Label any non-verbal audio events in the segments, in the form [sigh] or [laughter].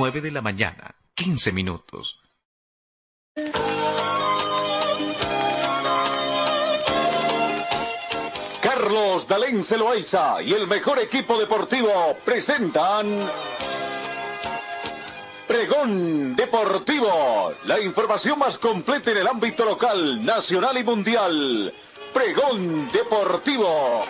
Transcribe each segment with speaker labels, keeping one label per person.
Speaker 1: 9 de la mañana, 15 minutos.
Speaker 2: Carlos Dalén Celoaiza y el mejor equipo deportivo presentan Pregón Deportivo, la información más completa en el ámbito local, nacional y mundial. Pregón Deportivo.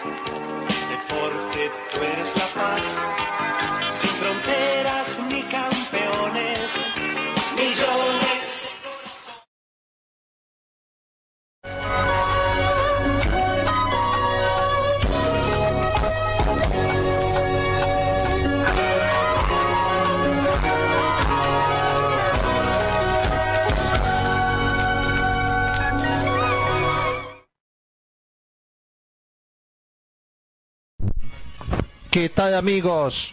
Speaker 3: ¿Qué tal amigos?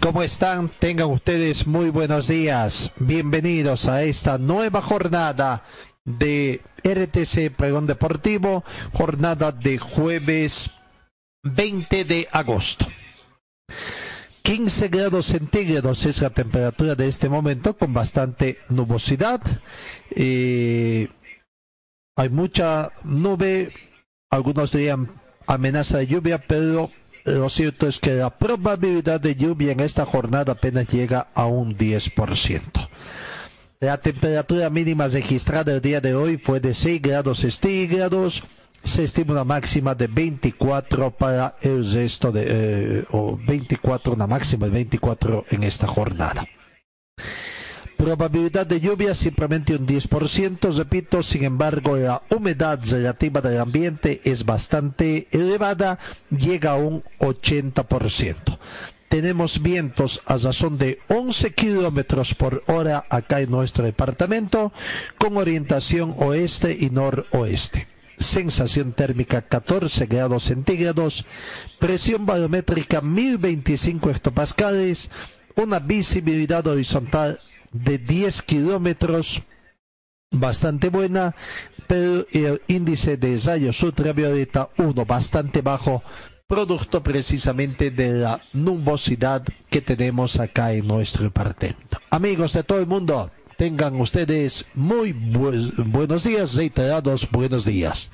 Speaker 3: ¿Cómo están? Tengan ustedes muy buenos días. Bienvenidos a esta nueva jornada de RTC Pregón Deportivo, jornada de jueves 20 de agosto. 15 grados centígrados es la temperatura de este momento con bastante nubosidad. Eh, hay mucha nube, algunos dirían amenaza de lluvia, pero lo cierto es que la probabilidad de lluvia en esta jornada apenas llega a un 10%. La temperatura mínima registrada el día de hoy fue de 6 grados centígrados. Se estima una máxima de 24 para el resto de, eh, o 24, una máxima de 24 en esta jornada. Probabilidad de lluvia simplemente un 10%, repito, sin embargo la humedad relativa del ambiente es bastante elevada, llega a un 80%. Tenemos vientos a razón de 11 kilómetros por hora acá en nuestro departamento, con orientación oeste y noroeste. Sensación térmica 14 grados centígrados, presión barométrica 1025 hectopascales, una visibilidad horizontal de 10 kilómetros, bastante buena, pero el índice de rayos ultravioleta 1 bastante bajo, producto precisamente de la nubosidad que tenemos acá en nuestro departamento. Amigos de todo el mundo, tengan ustedes muy bu buenos días, reiterados buenos días.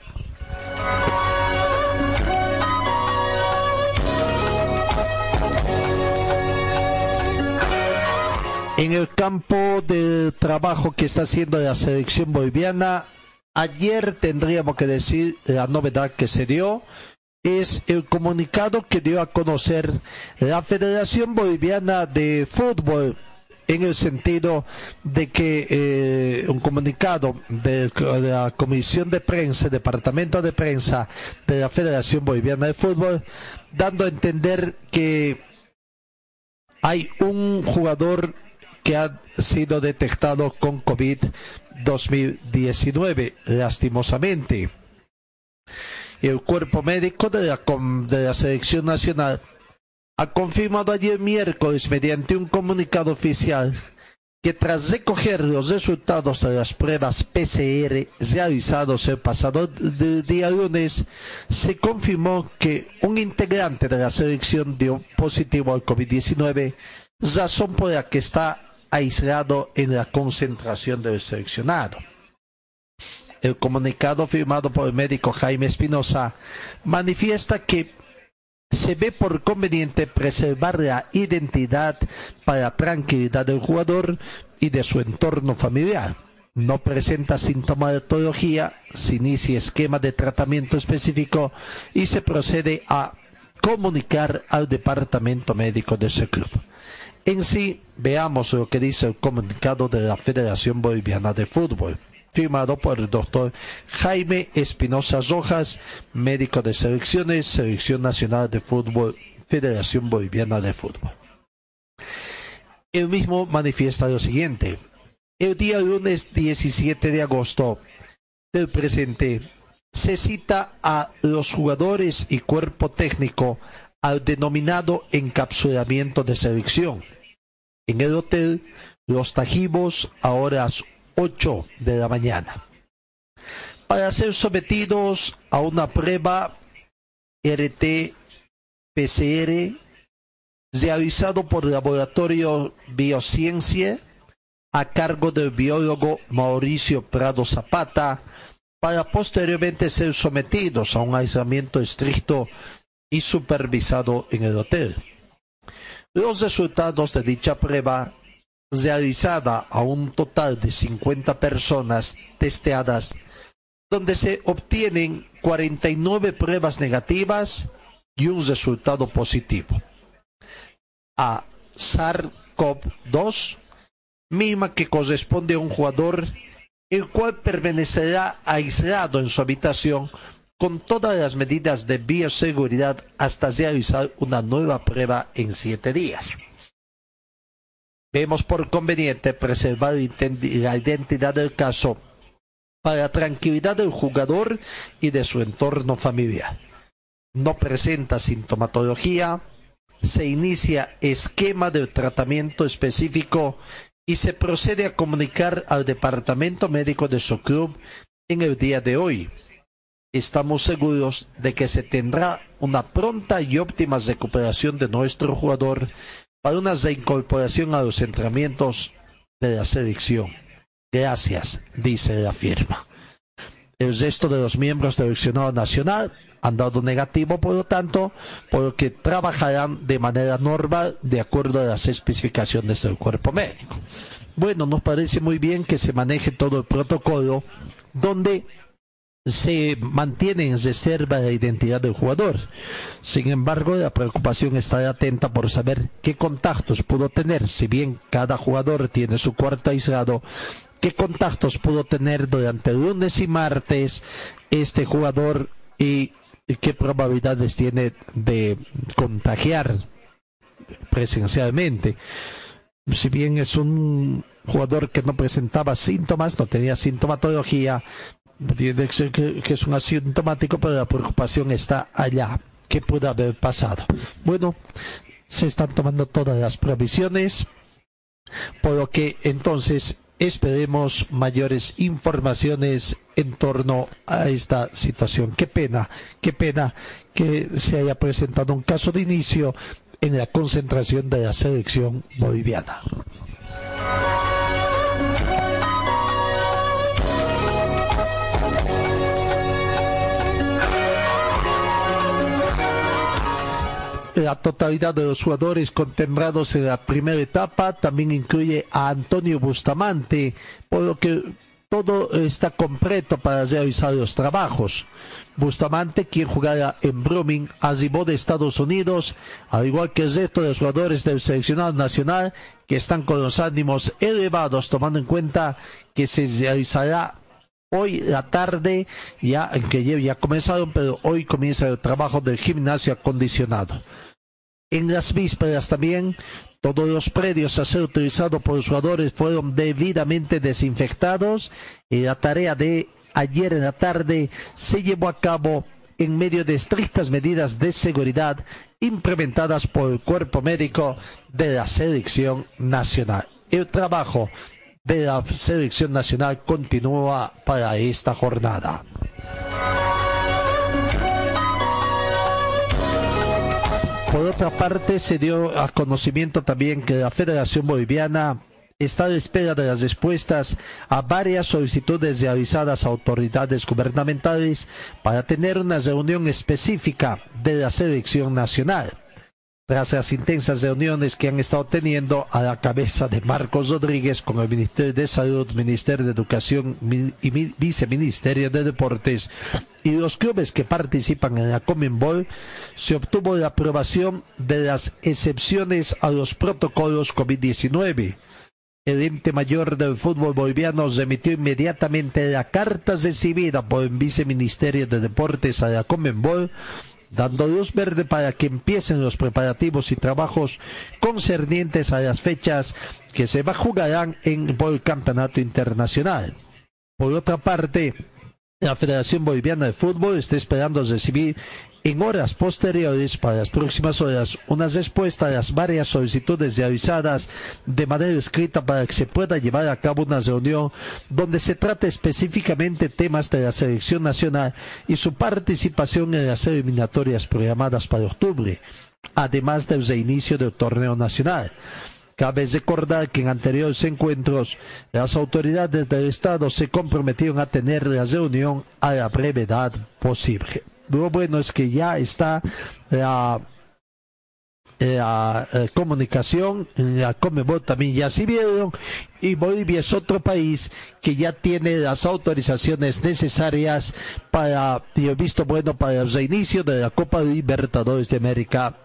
Speaker 3: En el campo de trabajo que está haciendo la selección boliviana, ayer tendríamos que decir la novedad que se dio. Es el comunicado que dio a conocer la Federación Boliviana de Fútbol en el sentido de que eh, un comunicado de, la Comisión de Prensa, Departamento de Prensa de la Federación Boliviana de Fútbol, dando a entender que hay un jugador que ha sido detectado con COVID-2019, lastimosamente. El cuerpo médico de la, de la selección nacional ha confirmado ayer miércoles mediante un comunicado oficial que tras recoger los resultados de las pruebas PCR realizados el pasado día lunes, se confirmó que un integrante de la selección dio positivo al COVID-19, razón por la que está aislado en la concentración del seleccionado. El comunicado firmado por el médico Jaime Espinosa manifiesta que se ve por conveniente preservar la identidad para tranquilidad del jugador y de su entorno familiar. No presenta sintomatología, se inicia esquema de tratamiento específico y se procede a comunicar al departamento médico de ese club. En sí, veamos lo que dice el comunicado de la Federación Boliviana de Fútbol, firmado por el doctor Jaime Espinosa Rojas, médico de selecciones, Selección Nacional de Fútbol, Federación Boliviana de Fútbol. El mismo manifiesta lo siguiente. El día lunes 17 de agosto del presente se cita a los jugadores y cuerpo técnico al denominado encapsulamiento de selección en el hotel Los Tajivos a horas 8 de la mañana para ser sometidos a una prueba RT-PCR realizado por el Laboratorio Biociencia a cargo del biólogo Mauricio Prado Zapata, para posteriormente ser sometidos a un aislamiento estricto y supervisado en el hotel. Los resultados de dicha prueba, realizada a un total de 50 personas testeadas, donde se obtienen 49 pruebas negativas y un resultado positivo. A SARS-CoV-2, misma que corresponde a un jugador el cual permanecerá aislado en su habitación con todas las medidas de bioseguridad hasta realizar una nueva prueba en siete días. Vemos por conveniente preservar la identidad del caso para la tranquilidad del jugador y de su entorno familiar. No presenta sintomatología, se inicia esquema de tratamiento específico y se procede a comunicar al departamento médico de su club en el día de hoy. Estamos seguros de que se tendrá una pronta y óptima recuperación de nuestro jugador para una reincorporación a los entrenamientos de la selección. Gracias, dice la firma. El resto de los miembros del seleccionado nacional han dado negativo, por lo tanto, por lo que trabajarán de manera normal de acuerdo a las especificaciones del cuerpo médico. Bueno, nos parece muy bien que se maneje todo el protocolo donde se mantiene en reserva la identidad del jugador. Sin embargo, la preocupación está atenta por saber qué contactos pudo tener, si bien cada jugador tiene su cuarto aislado, qué contactos pudo tener durante lunes y martes este jugador y qué probabilidades tiene de contagiar presencialmente. Si bien es un jugador que no presentaba síntomas, no tenía sintomatología, tiene que, que es un asintomático, pero la preocupación está allá. ¿Qué puede haber pasado? Bueno, se están tomando todas las previsiones, por lo que entonces esperemos mayores informaciones en torno a esta situación. Qué pena, qué pena que se haya presentado un caso de inicio en la concentración de la selección boliviana. La totalidad de los jugadores contemplados en la primera etapa también incluye a Antonio Bustamante, por lo que todo está completo para realizar los trabajos. Bustamante, quien jugara en Brumming, arribó de Estados Unidos, al igual que el resto de los jugadores del seleccionado nacional, que están con los ánimos elevados, tomando en cuenta que se realizará hoy la tarde, ya que ya comenzaron, pero hoy comienza el trabajo del gimnasio acondicionado. En las vísperas también, todos los predios a ser utilizados por los jugadores fueron debidamente desinfectados y la tarea de ayer en la tarde se llevó a cabo en medio de estrictas medidas de seguridad implementadas por el cuerpo médico de la selección nacional. El trabajo de la selección nacional continúa para esta jornada. Por otra parte, se dio a conocimiento también que la Federación Boliviana está a la espera de las respuestas a varias solicitudes realizadas a autoridades gubernamentales para tener una reunión específica de la selección nacional tras las intensas reuniones que han estado teniendo a la cabeza de Marcos Rodríguez con el Ministerio de Salud, Ministerio de Educación y Viceministerio de Deportes y los clubes que participan en la Comenbol, se obtuvo la aprobación de las excepciones a los protocolos COVID-19. El ente mayor del fútbol boliviano remitió inmediatamente la carta recibida por el Viceministerio de Deportes a la Comenbol dando luz verde para que empiecen los preparativos y trabajos concernientes a las fechas que se jugarán en el campeonato internacional. Por otra parte, la Federación Boliviana de Fútbol está esperando recibir en horas posteriores, para las próximas horas, una respuesta a las varias solicitudes avisadas de manera escrita para que se pueda llevar a cabo una reunión donde se trate específicamente temas de la selección nacional y su participación en las eliminatorias programadas para octubre, además del reinicio del torneo nacional. Cabe recordar que en anteriores encuentros las autoridades del Estado se comprometieron a tener la reunión a la brevedad posible. Lo bueno es que ya está la, eh, comunicación, la Comebol también ya se vieron y Bolivia es otro país que ya tiene las autorizaciones necesarias para, y he visto bueno, para el reinicio de la Copa Libertadores de América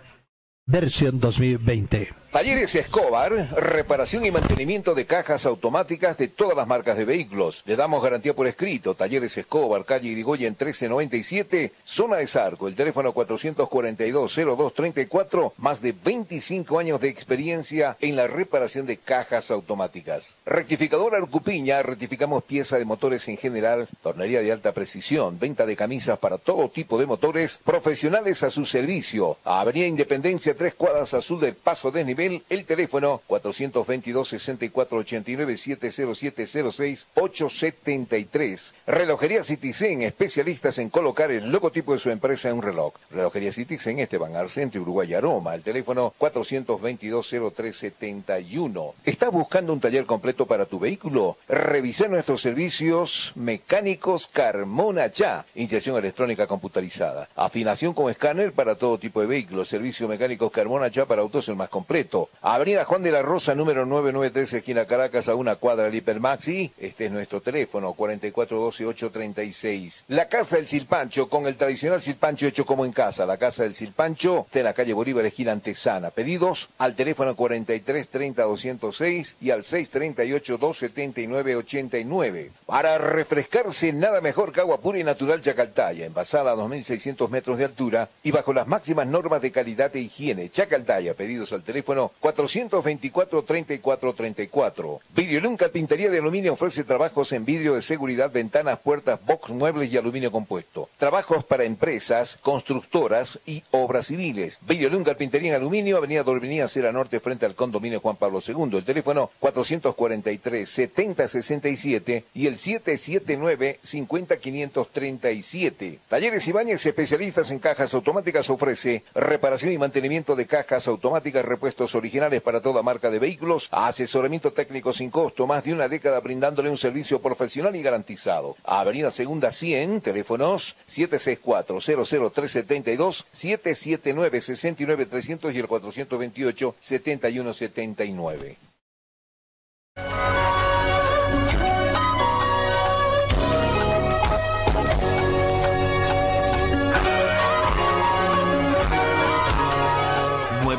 Speaker 3: versión 2020.
Speaker 4: Talleres Escobar, reparación y mantenimiento de cajas automáticas de todas las marcas de vehículos. Le damos garantía por escrito. Talleres Escobar, calle Irigoyen 1397, zona de Sarco. El teléfono 442-0234, más de 25 años de experiencia en la reparación de cajas automáticas. Rectificador Arcupiña, rectificamos pieza de motores en general, tornería de alta precisión, venta de camisas para todo tipo de motores, profesionales a su servicio. Avenida Independencia, tres cuadras azul del Paso de Nivel el teléfono 422-6489-70706-873. Relojería Citizen, especialistas en colocar el logotipo de su empresa en un reloj. Relojería Citizen, Esteban Arce, entre Uruguay Aroma. El teléfono 422-0371. ¿Estás buscando un taller completo para tu vehículo? Revisa nuestros servicios mecánicos Carmona Ya. Inyección electrónica computarizada. Afinación con escáner para todo tipo de vehículos. Servicio mecánicos Carmona Ya para autos el más completo. Avenida Juan de la Rosa, número 993, esquina Caracas, a una cuadra del Hipermaxi. Este es nuestro teléfono, 4412-836. La Casa del Silpancho, con el tradicional silpancho hecho como en casa. La Casa del Silpancho, está en la calle Bolívar, esquina Antesana. Pedidos al teléfono 43 30 206 y al 638 279 89. Para refrescarse, nada mejor que agua pura y natural Chacaltaya, envasada a 2.600 metros de altura y bajo las máximas normas de calidad e higiene. Chacaltaya, pedidos al teléfono 424-3434. Vidrio Pintería de Aluminio ofrece trabajos en vidrio de seguridad, ventanas, puertas, box, muebles y aluminio compuesto. Trabajos para empresas, constructoras y obras civiles. Vidrio Pintería en Aluminio, Avenida Dorminía, Cera Norte, frente al condominio Juan Pablo II. El teléfono 443-7067 y el 779-50537. Talleres Ibáñez, especialistas en cajas automáticas, ofrece reparación y mantenimiento de cajas automáticas, repuestos originales para toda marca de vehículos, asesoramiento técnico sin costo, más de una década brindándole un servicio profesional y garantizado. Avenida Segunda 100, teléfonos 764-00372, 779-69300 y el 428-7179.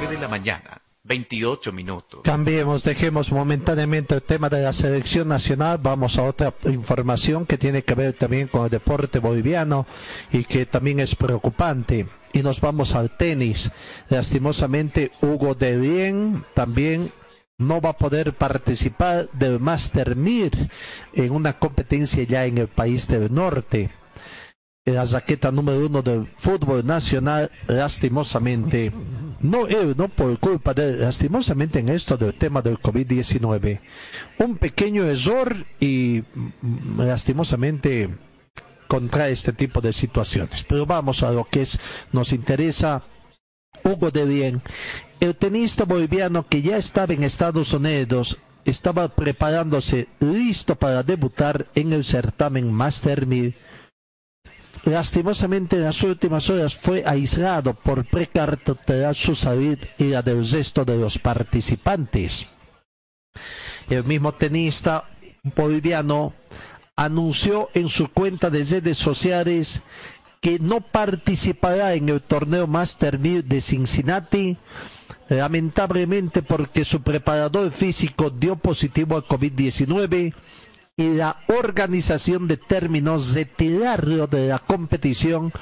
Speaker 1: de la mañana 28 minutos.
Speaker 3: Cambiemos, dejemos momentáneamente el tema de la selección nacional. Vamos a otra información que tiene que ver también con el deporte boliviano y que también es preocupante. Y nos vamos al tenis. Lastimosamente, Hugo de Bien también no va a poder participar del Master Mir en una competencia ya en el país del norte la jaqueta número uno del fútbol nacional, lastimosamente, no, eh, no por culpa de, lastimosamente en esto del tema del COVID-19, un pequeño error y mm, lastimosamente contra este tipo de situaciones. Pero vamos a lo que es, nos interesa. Hugo de Bien, el tenista boliviano que ya estaba en Estados Unidos, estaba preparándose listo para debutar en el certamen Master 1000 lastimosamente en las últimas horas fue aislado por precartar su salud y la del resto de los participantes. El mismo tenista boliviano anunció en su cuenta de redes sociales que no participará en el torneo Master 1000 de Cincinnati, lamentablemente porque su preparador físico dio positivo al COVID-19 y la organización de términos retirarlo de la competición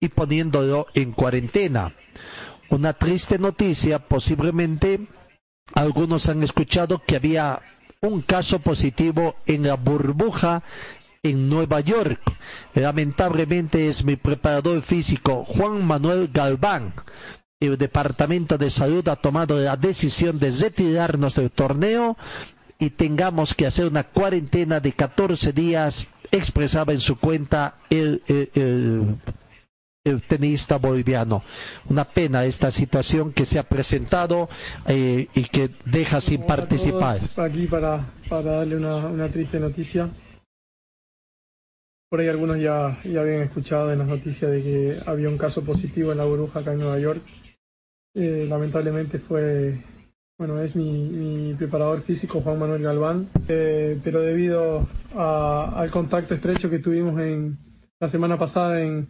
Speaker 3: y poniéndolo en cuarentena. Una triste noticia, posiblemente algunos han escuchado que había un caso positivo en la burbuja en Nueva York. Lamentablemente es mi preparador físico Juan Manuel Galván. El Departamento de Salud ha tomado la decisión de retirarnos del torneo y tengamos que hacer una cuarentena de 14 días, expresaba en su cuenta el, tenista boliviano. Una pena esta situación que se ha presentado eh, y que deja sin participar.
Speaker 5: Aquí para, para darle una, una triste noticia. Por ahí algunos ya, ya habían escuchado en las noticias de que había un caso positivo en la burbuja acá en Nueva York. Eh, lamentablemente fue, bueno, es mi, preparador físico Juan Manuel Galván, eh, pero debido al contacto estrecho que tuvimos en la semana pasada en,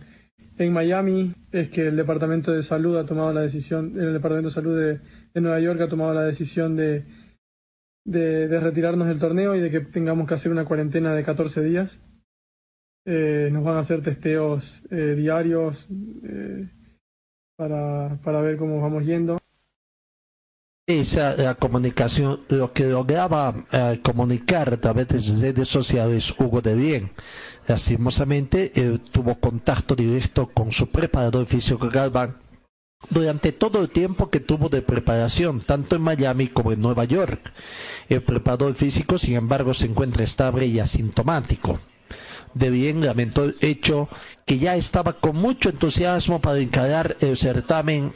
Speaker 5: en Miami, es que el Departamento de Salud ha tomado la decisión, el Departamento de Salud de, Nueva York ha tomado la decisión de, de, de, retirarnos del torneo y de que tengamos que hacer una cuarentena de 14 días. Eh, nos van a hacer testeos eh, diarios eh, para, para ver cómo vamos yendo.
Speaker 3: Esa la comunicación, lo que lograba comunicar a través de redes sociales Hugo de Bien. Lastimosamente, tuvo contacto directo con su preparador físico Galván durante todo el tiempo que tuvo de preparación, tanto en Miami como en Nueva York. El preparador físico, sin embargo, se encuentra estable y asintomático de bien lamentó el hecho que ya estaba con mucho entusiasmo para encarar el certamen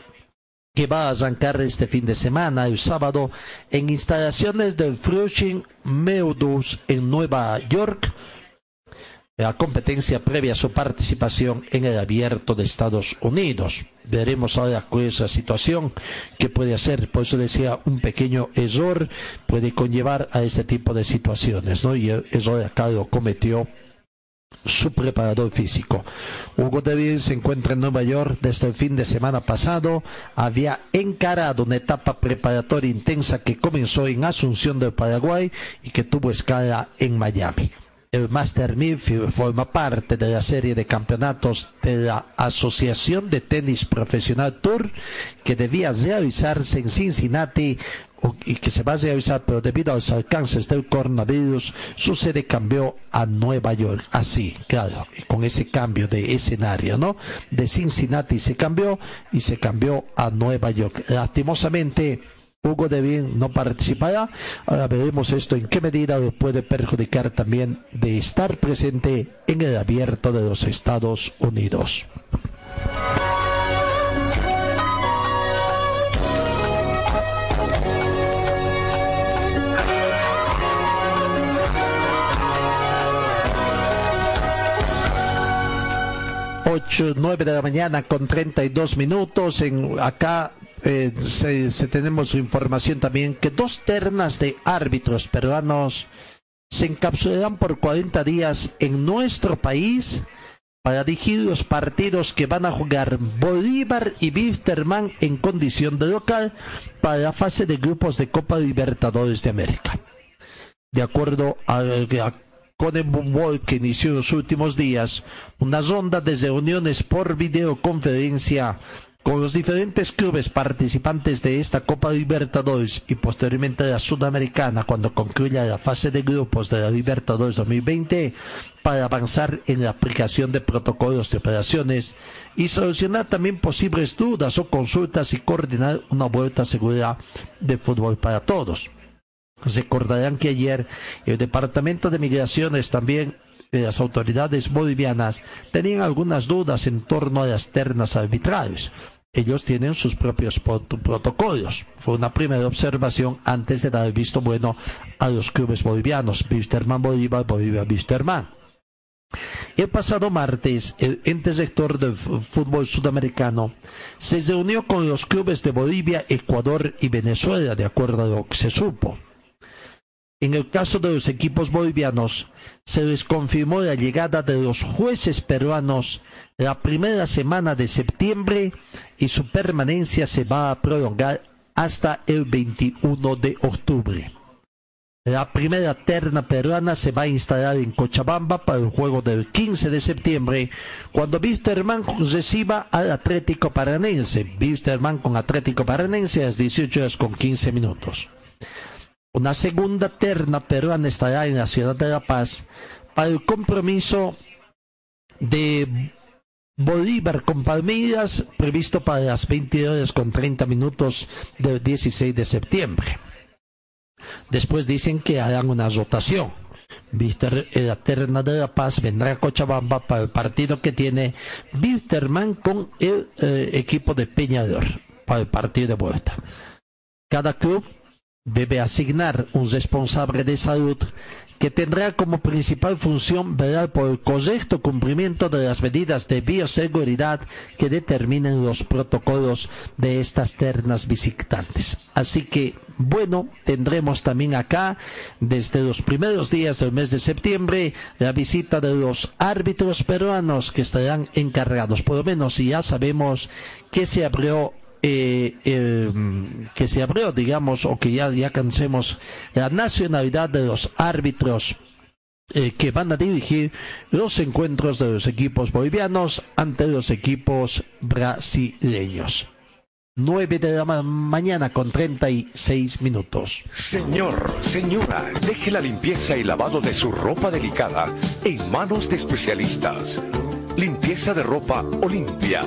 Speaker 3: que va a arrancar este fin de semana, el sábado, en instalaciones del Flushing Meadows en Nueva York, la competencia previa a su participación en el abierto de Estados Unidos. Veremos ahora cuál es la situación que puede hacer, por eso decía, un pequeño error puede conllevar a este tipo de situaciones, ¿no? Y el error acá lo cometió su preparador físico. Hugo David se encuentra en Nueva York desde el fin de semana pasado. Había encarado una etapa preparatoria intensa que comenzó en Asunción del Paraguay y que tuvo escala en Miami. El Master Midfield forma parte de la serie de campeonatos de la Asociación de Tenis Profesional Tour que debía realizarse en Cincinnati y que se va a realizar, pero debido a los alcances del coronavirus, su sede cambió a Nueva York. Así, claro, con ese cambio de escenario, ¿no? De Cincinnati se cambió y se cambió a Nueva York. Lastimosamente, Hugo de Bien no participará. Ahora veremos esto en qué medida le puede perjudicar también de estar presente en el abierto de los Estados Unidos. Ocho, nueve de la mañana con treinta y dos minutos. En, acá eh, se, tenemos información también que dos ternas de árbitros peruanos se encapsularán por 40 días en nuestro país para dirigir los partidos que van a jugar Bolívar y Wisterman en condición de local para la fase de grupos de Copa Libertadores de América. De acuerdo a, a Conebumbol que inició en los últimos días, una ronda de reuniones por videoconferencia con los diferentes clubes participantes de esta Copa Libertadores y posteriormente la Sudamericana cuando concluya la fase de grupos de la Libertadores 2020 para avanzar en la aplicación de protocolos de operaciones y solucionar también posibles dudas o consultas y coordinar una vuelta segura de fútbol para todos. Recordarán que ayer el Departamento de Migraciones también de las autoridades bolivianas tenían algunas dudas en torno a las ternas arbitrales ellos tienen sus propios protocolos. Fue una primera observación antes de dar el visto bueno a los clubes bolivianos, Wisterman Bolívar, Bolivia Wisterman. El pasado martes, el ente sector del fútbol sudamericano se reunió con los clubes de Bolivia, Ecuador y Venezuela, de acuerdo a lo que se supo. En el caso de los equipos bolivianos, se les confirmó la llegada de los jueces peruanos la primera semana de septiembre y su permanencia se va a prolongar hasta el 21 de octubre. La primera terna peruana se va a instalar en Cochabamba para el juego del 15 de septiembre, cuando Wisterman reciba al Atlético Paranense. Wisterman con Atlético Paranense a las 18 horas con 15 minutos. Una segunda terna peruana estará en la ciudad de La Paz para el compromiso de Bolívar con Palmeiras previsto para las 20 horas con 30 minutos del 16 de septiembre. Después dicen que harán una rotación. Víctor la Terna de la Paz vendrá a Cochabamba para el partido que tiene Víctorman con el eh, equipo de Peñador para el partido de vuelta. Cada club debe asignar un responsable de salud que tendrá como principal función velar por el correcto cumplimiento de las medidas de bioseguridad que determinen los protocolos de estas ternas visitantes. Así que, bueno, tendremos también acá, desde los primeros días del mes de septiembre, la visita de los árbitros peruanos que estarán encargados. Por lo menos ya sabemos que se abrió eh, que se abrió, digamos, o que ya, ya cansemos la nacionalidad de los árbitros eh, que van a dirigir los encuentros de los equipos bolivianos ante los equipos brasileños. 9 de la mañana con 36 minutos.
Speaker 6: Señor, señora, deje la limpieza y lavado de su ropa delicada en manos de especialistas. Limpieza de ropa Olimpia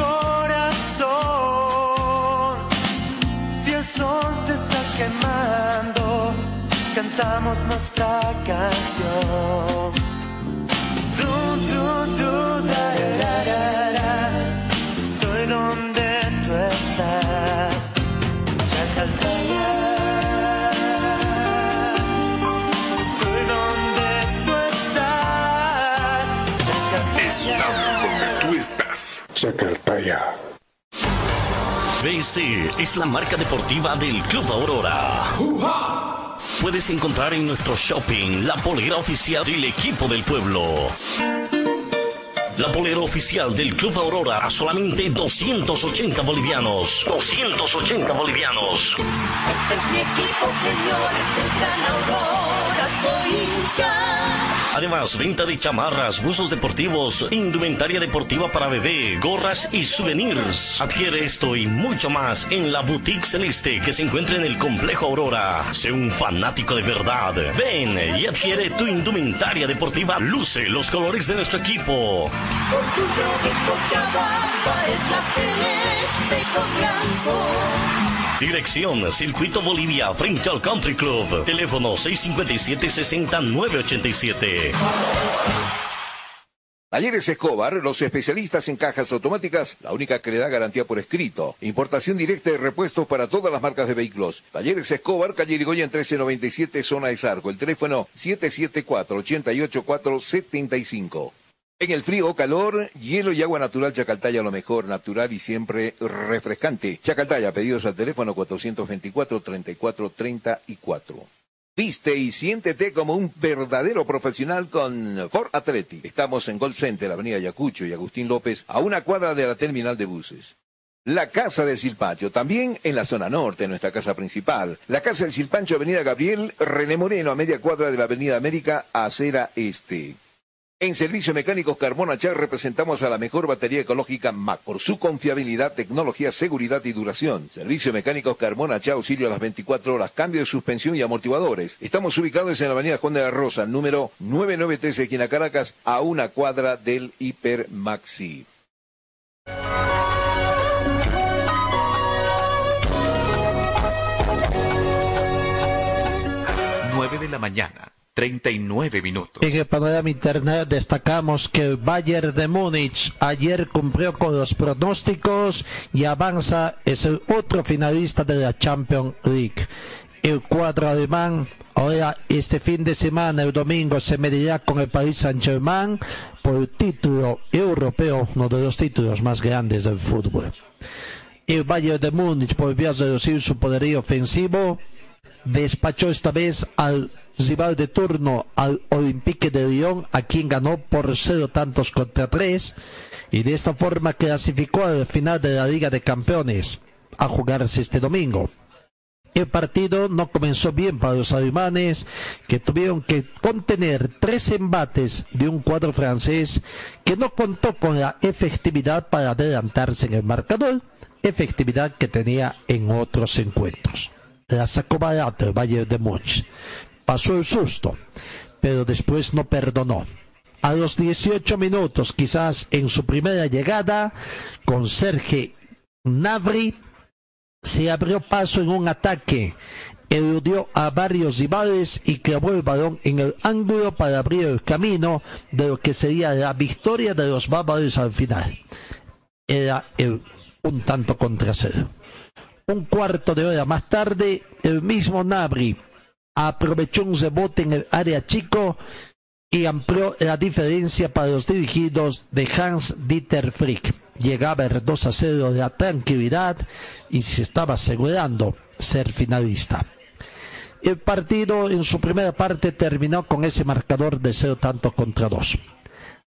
Speaker 7: si el sol te está quemando, cantamos nuestra canción. Du, du, du, da, da, da, Estoy donde tú estás. Chacaltaya. Estoy donde tú estás.
Speaker 6: Estamos donde tú estás. Chacaltaya.
Speaker 8: BC es la marca deportiva del Club Aurora. Puedes encontrar en nuestro shopping la polera oficial del equipo del pueblo. La polera oficial del Club Aurora a solamente 280 bolivianos. 280 bolivianos.
Speaker 9: Este es mi equipo, señores del Gran Aurora, soy hincha.
Speaker 8: Además, venta de chamarras, buzos deportivos, indumentaria deportiva para bebé, gorras y souvenirs. Adquiere esto y mucho más en la Boutique Celeste que se encuentra en el Complejo Aurora. Sé un fanático de verdad. Ven y adquiere tu indumentaria deportiva. Luce los colores de nuestro equipo.
Speaker 9: Orgullo de Cochabamba es la celeste con blanco.
Speaker 8: Dirección Circuito Bolivia frente al Country Club. Teléfono 657-6987.
Speaker 4: Talleres Escobar, los especialistas en cajas automáticas, la única que le da garantía por escrito. Importación directa de repuestos para todas las marcas de vehículos. Talleres Escobar, calle Irigoyen 1397, zona de Sarco. El teléfono 774-88475. En el frío o calor, hielo y agua natural Chacaltaya lo mejor, natural y siempre refrescante. Chacaltaya, pedidos al teléfono 424-3434. Viste y siéntete como un verdadero profesional con Ford Athletic. Estamos en Gold Center, Avenida Yacucho y Agustín López, a una cuadra de la terminal de buses. La Casa del Silpancho, también en la zona norte, nuestra casa principal. La Casa del Silpancho, Avenida Gabriel, René Moreno, a media cuadra de la Avenida América, acera este. En Servicio Mecánicos Carbona Char representamos a la mejor batería ecológica MAC por su confiabilidad, tecnología, seguridad y duración. Servicio Mecánicos Carbona Char auxilio a las 24 horas, cambio de suspensión y amortiguadores. Estamos ubicados en la avenida Juan de la Rosa, número 993, esquina Caracas, a una cuadra del Hiper Maxi.
Speaker 1: 9 de la mañana, 39 minutos.
Speaker 3: En el panorama internet destacamos que el Bayern de Múnich ayer cumplió con los pronósticos y avanza, es el otro finalista de la Champions League. El cuadro alemán ahora este fin de semana, el domingo, se medirá con el Paris Saint-Germain por el título europeo, uno de los títulos más grandes del fútbol. El Bayern de Múnich volvió a reducir su poderío ofensivo, despachó esta vez al rival de turno al Olympique de Lyon, a quien ganó por cero tantos contra tres, y de esta forma clasificó al final de la Liga de Campeones, a jugarse este domingo. El partido no comenzó bien para los alemanes, que tuvieron que contener tres embates de un cuadro francés que no contó con la efectividad para adelantarse en el marcador, efectividad que tenía en otros encuentros. La sacó barata el Bayern de Múnich. Pasó el susto, pero después no perdonó. A los 18 minutos, quizás en su primera llegada, con Serge Navri, se abrió paso en un ataque, eludió a varios rivales y clavó el balón en el ángulo para abrir el camino de lo que sería la victoria de los bárbaros al final. Era un tanto contra cero. Un cuarto de hora más tarde, el mismo Nabri aprovechó un rebote en el área chico y amplió la diferencia para los dirigidos de Hans Dieter Frick. Llegaba el 2 a 0 de la tranquilidad y se estaba asegurando ser finalista. El partido en su primera parte terminó con ese marcador de 0 tanto contra 2.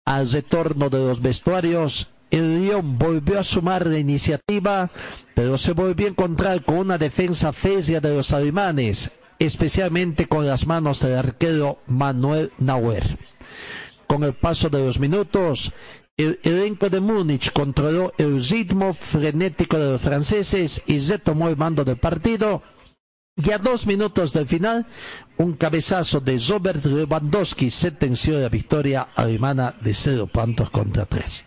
Speaker 3: Al retorno de los vestuarios, el León volvió a sumar la iniciativa, pero se volvió a encontrar con una defensa fesia de los alemanes, especialmente con las manos del arquero Manuel Nauer. Con el paso de los minutos, el elenco de Múnich controló el ritmo frenético de los franceses y retomó el mando del partido. Y a dos minutos del final, un cabezazo de Robert Lewandowski sentenció la victoria alemana de cero puntos contra tres.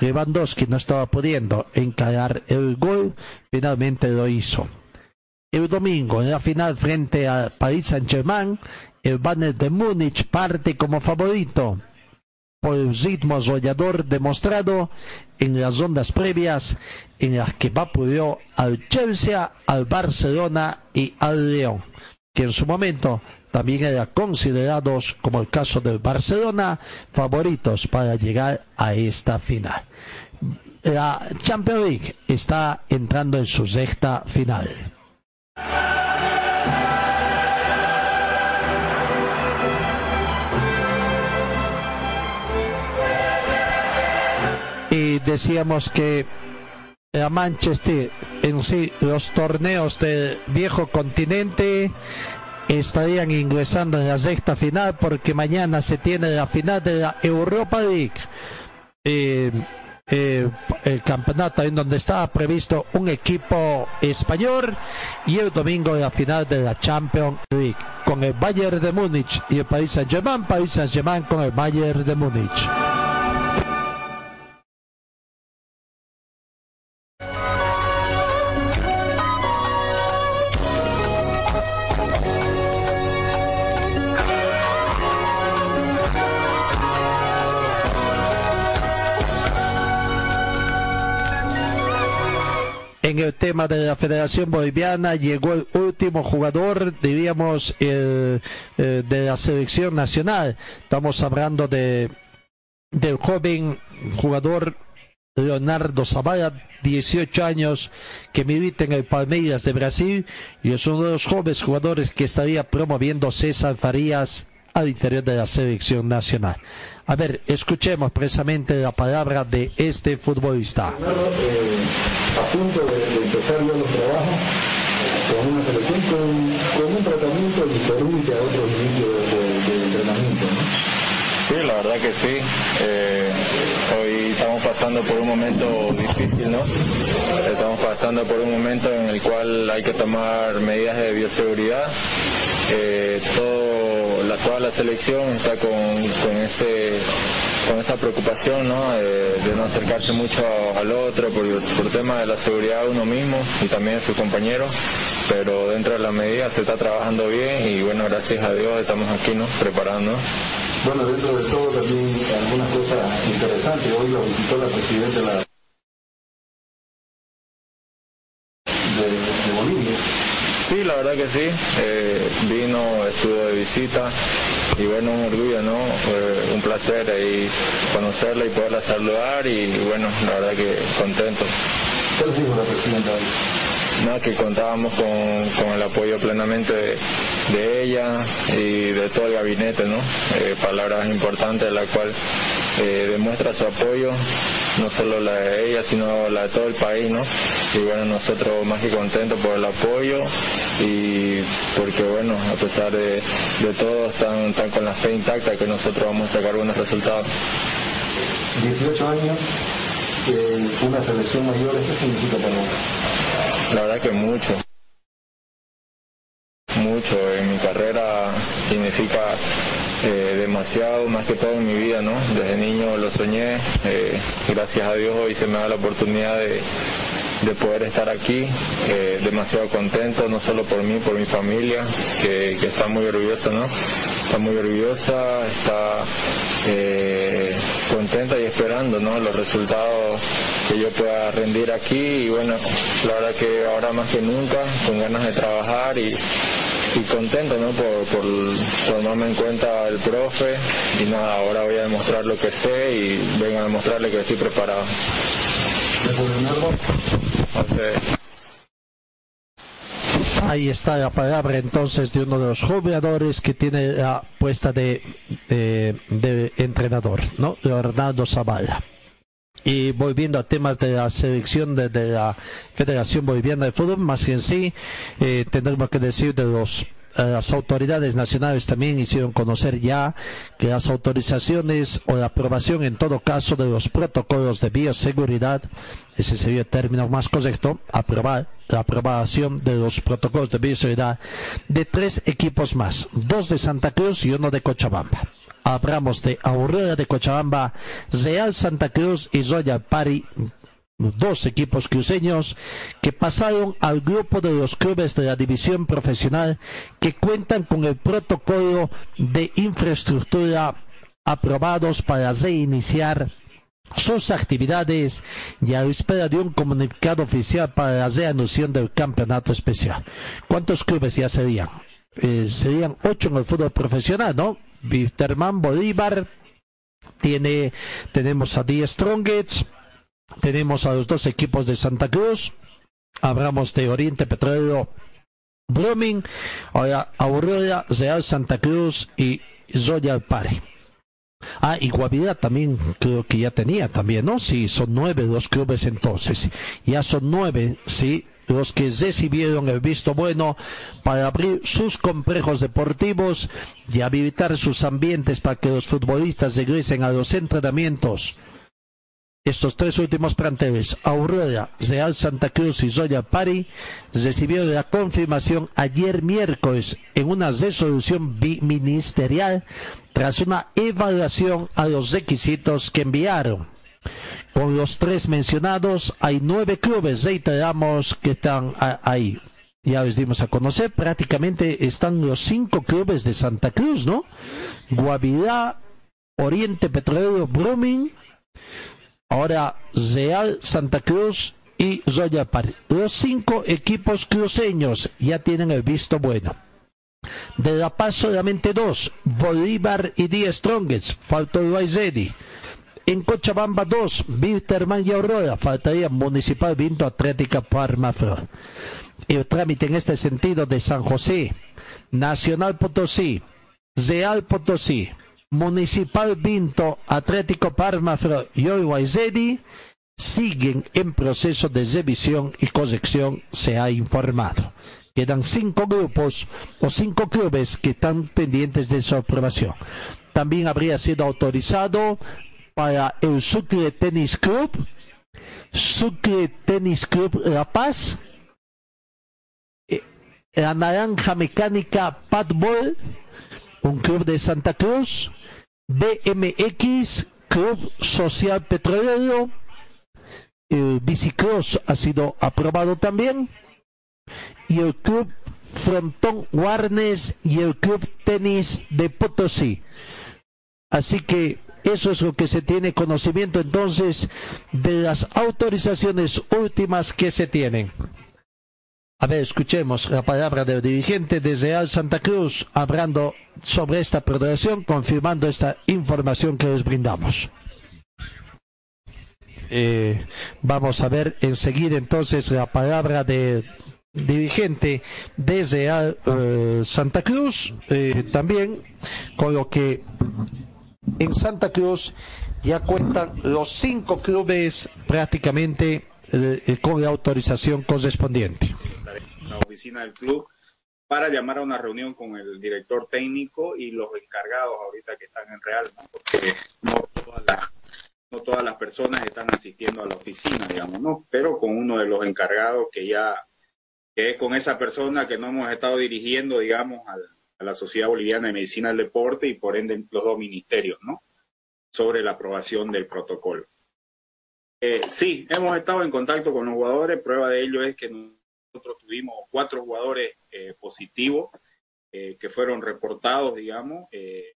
Speaker 3: Lewandowski no estaba pudiendo encarar el gol, finalmente lo hizo. El domingo, en la final frente a Paris Saint-Germain, el Banner de Múnich parte como favorito por el ritmo arrollador demostrado en las rondas previas en las que vapuleó al Chelsea, al Barcelona y al León, que en su momento también eran considerados, como el caso del Barcelona, favoritos para llegar a esta final. La Champions League está entrando en su sexta final. Y decíamos que a Manchester en sí los torneos del viejo continente estarían ingresando en la sexta final porque mañana se tiene la final de la Europa League. Eh, eh, el campeonato en donde estaba previsto un equipo español y el domingo la final de la Champions League con el Bayern de Múnich y el Paris Saint-Germain, Paris Saint-Germain con el Bayern de Múnich. El tema de la Federación Boliviana llegó el último jugador, diríamos, el, eh, de la selección nacional. Estamos hablando de del joven jugador Leonardo Zavala, 18 años, que milita en el Palmeiras de Brasil y es uno de los jóvenes jugadores que estaría promoviendo César Farías al interior de la selección nacional. A ver, escuchemos precisamente la palabra de este futbolista.
Speaker 10: a punto de, de empezar ya los trabajos con una selección con, con un tratamiento diferente a otros inicios de, de, de entrenamiento. ¿no?
Speaker 11: Sí, la verdad que sí. Eh, hoy estamos pasando por un momento difícil, ¿no? Estamos pasando por un momento en el cual hay que tomar medidas de bioseguridad. Eh, todo, la, toda la selección está con, con, ese, con esa preocupación, ¿no? De, de no acercarse mucho al otro por, por tema de la seguridad de uno mismo y también de sus compañeros. Pero dentro de las medidas se está trabajando bien y bueno, gracias a Dios estamos aquí, ¿no? Preparando.
Speaker 10: Bueno, dentro de todo también algunas cosas interesantes. Hoy lo visitó la presidenta de, la... de, de Bolivia.
Speaker 11: Sí, la verdad que sí. Eh, vino, estuvo de visita y bueno, un orgullo, ¿no? Eh, un placer ahí conocerla y poderla saludar y bueno, la verdad que contento.
Speaker 10: ¿Qué les dijo la presidenta?
Speaker 11: No, que contábamos con, con el apoyo plenamente de, de ella y de todo el gabinete, ¿no? Eh, palabras importantes, la cual eh, demuestra su apoyo, no solo la de ella, sino la de todo el país, ¿no? Y bueno, nosotros más que contentos por el apoyo y porque bueno, a pesar de, todo, están, están con la fe intacta que nosotros vamos a sacar buenos resultados.
Speaker 10: 18 años, una selección mayor, ¿qué significa para vos?
Speaker 11: La verdad que mucho. Mucho. En mi carrera significa eh, demasiado, más que todo en mi vida, ¿no? Desde niño lo soñé. Eh, gracias a Dios hoy se me da la oportunidad de, poder estar aquí, eh, demasiado contento, no solo por mí, por mi familia, que, que está muy orgullosa, ¿no? Está muy orgullosa, está contenta y esperando ¿no? los resultados que yo pueda rendir aquí y bueno, la verdad que ahora más que nunca, con ganas de trabajar y, contento ¿no? por, por tomarme en cuenta el profe y nada, ahora voy a demostrar lo que sé y vengo a demostrarle que estoy preparado.
Speaker 3: Ahí está la palabra entonces de uno de los jugadores que tiene la puesta de, de, entrenador, ¿no? Leonardo Zavala. Y volviendo a temas de la selección de, la Federación Boliviana de Fútbol, más que en sí, eh, tendremos que decir de los eh, las autoridades nacionales también hicieron conocer ya que las autorizaciones o la aprobación en todo caso de los protocolos de bioseguridad, ese sería el término más correcto, aprobar la aprobación de los protocolos de bioseguridad de tres equipos más, dos de Santa Cruz y uno de Cochabamba. Hablamos de Aurora de Cochabamba, Real Santa Cruz y Royal Pari dos equipos cruceños que pasaron al grupo de los clubes de la división profesional que cuentan con el protocolo de infraestructura aprobados para reiniciar sus actividades y a la espera de un comunicado oficial para la reanudación del campeonato especial. ¿Cuántos clubes ya serían? Eh, serían ocho en el fútbol profesional, ¿no? Víctorman Bolívar, tiene, tenemos a Die Strongets, tenemos a los dos equipos de Santa Cruz, hablamos de Oriente Petróleo Blooming, ahora Aurora, Real Santa Cruz y Royal Pare. Ah, y Guavirá también creo que ya tenía también, ¿no? Sí, son nueve los clubes entonces. Ya son nueve, sí, los que recibieron el visto bueno para abrir sus complejos deportivos y habilitar sus ambientes para que los futbolistas regresen a los entrenamientos estos tres últimos planteles, Aurora, Real Santa Cruz y Royal Pari, recibieron la confirmación ayer miércoles en una resolución ministerial tras una evaluación a los requisitos que enviaron. Con los tres mencionados, hay nueve clubes, reiteramos, que están ahí. Ya les dimos a conocer, prácticamente están los cinco clubes de Santa Cruz, ¿no? Guavirá, Oriente Petrolero, Brumming, Ahora Real Santa Cruz y Royal Party. Los cinco equipos cruceños ya tienen el visto bueno. De La Paz solamente dos, Bolívar y Die Strongest, faltó el En Cochabamba dos, Wilterman y Aurora, faltaría Municipal Vinto Atlética Parma El trámite en este sentido de San José, Nacional Potosí, Real Potosí, Municipal Vinto, Atlético Parma y Zedi siguen en proceso de revisión y corrección, se ha informado. Quedan cinco grupos o cinco clubes que están pendientes de su aprobación. También habría sido autorizado para el Sucre Tennis Club, Sucre Tennis Club La Paz, eh, la Naranja Mecánica Padball, un club de Santa Cruz, BMX, Club Social Petrolero, el Bicicross ha sido aprobado también, y el Club Frontón Warnes y el Club Tenis de Potosí. Así que eso es lo que se tiene conocimiento entonces de las autorizaciones últimas que se tienen. A ver, escuchemos la palabra del dirigente de Real Santa Cruz hablando sobre esta progresión, confirmando esta información que les brindamos. Eh, vamos a ver enseguida entonces la palabra de dirigente desde eh, Santa Cruz, eh, también con lo que en Santa Cruz ya cuentan los cinco clubes prácticamente eh, con la autorización correspondiente.
Speaker 12: La oficina del club para llamar a una reunión con el director técnico y los encargados ahorita que están en Real, porque no todas, las, no todas las personas están asistiendo a la oficina, digamos, ¿no? Pero con uno de los encargados que ya, que es con esa persona que no hemos estado dirigiendo, digamos, a la Sociedad Boliviana de Medicina del Deporte y por ende los dos ministerios, ¿no? Sobre la aprobación del protocolo. Eh, sí, hemos estado en contacto con los jugadores, prueba de ello es que nosotros tuvimos cuatro jugadores eh, positivos eh, que fueron reportados, digamos, eh,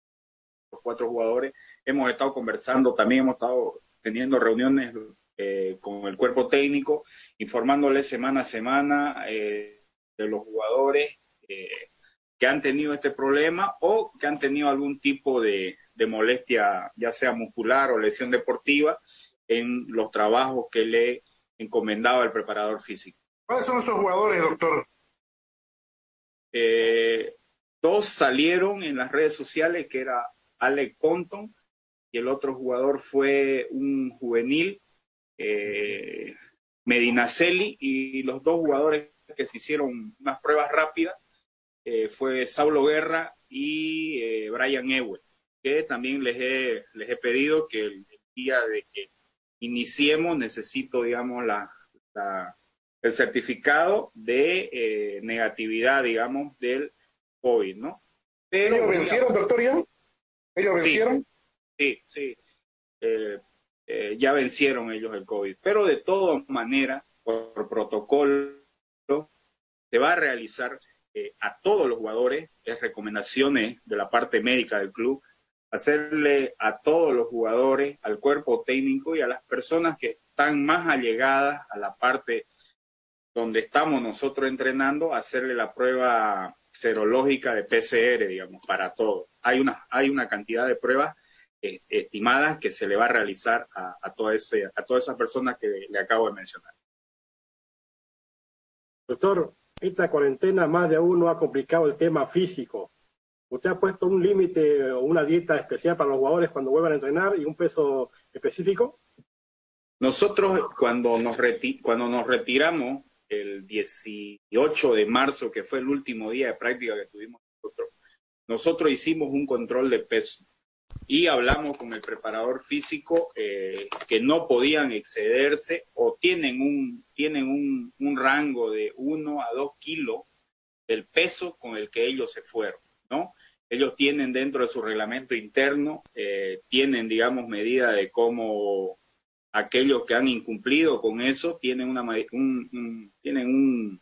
Speaker 12: los cuatro jugadores. Hemos estado conversando, también hemos estado teniendo reuniones con el cuerpo técnico, informándoles semana a semana de los jugadores que han tenido este problema o que han tenido algún tipo de, de molestia, ya sea muscular o lesión deportiva, en los trabajos que le encomendaba el preparador físico.
Speaker 13: ¿Cuáles son esos jugadores, doctor?
Speaker 12: Eh, dos salieron en las redes sociales, que era Alec Compton, y el otro jugador fue un juvenil, eh, Medinaceli, y los dos jugadores que se hicieron unas pruebas rápidas eh, fue Saulo Guerra y eh, Brian Ewell, que también les he, les he pedido que el, el día de que iniciemos necesito, digamos, la, la el certificado de eh, negatividad, digamos, del COVID, ¿no?
Speaker 13: Pero, ¿Ellos vencieron, doctor, ya? ¿Ellos vencieron?
Speaker 12: Sí, sí. Eh, eh, ya vencieron ellos el COVID. Pero de todas maneras, por protocolo, se va a realizar a todos los jugadores, es recomendaciones de la parte médica del club, hacerle a todos los jugadores, al cuerpo técnico y a las personas que están más allegadas a la parte donde estamos nosotros entrenando, hacerle la prueba serológica de PCR, digamos, para todos. Hay una, hay una cantidad de pruebas eh, estimadas que se le va a realizar a, a, todo ese, a todas esas personas que le acabo de mencionar.
Speaker 14: Doctor, esta cuarentena más de uno ha complicado el tema físico. ¿Usted ha puesto un límite o una dieta especial para los jugadores cuando vuelvan a entrenar y un peso específico?
Speaker 12: Nosotros cuando nos, cuando nos retiramos el 18 de marzo, que fue el último día de práctica que tuvimos nosotros, nosotros hicimos un control de peso y hablamos con el preparador físico eh, que no podían excederse o tienen un, tienen un, rango de 1 a 2 kilos del peso con el que ellos se fueron, ¿no? Ellos tienen dentro de su reglamento interno, eh, tienen, digamos, medida de cómo aquellos que han incumplido con eso tienen una un, un, tienen un,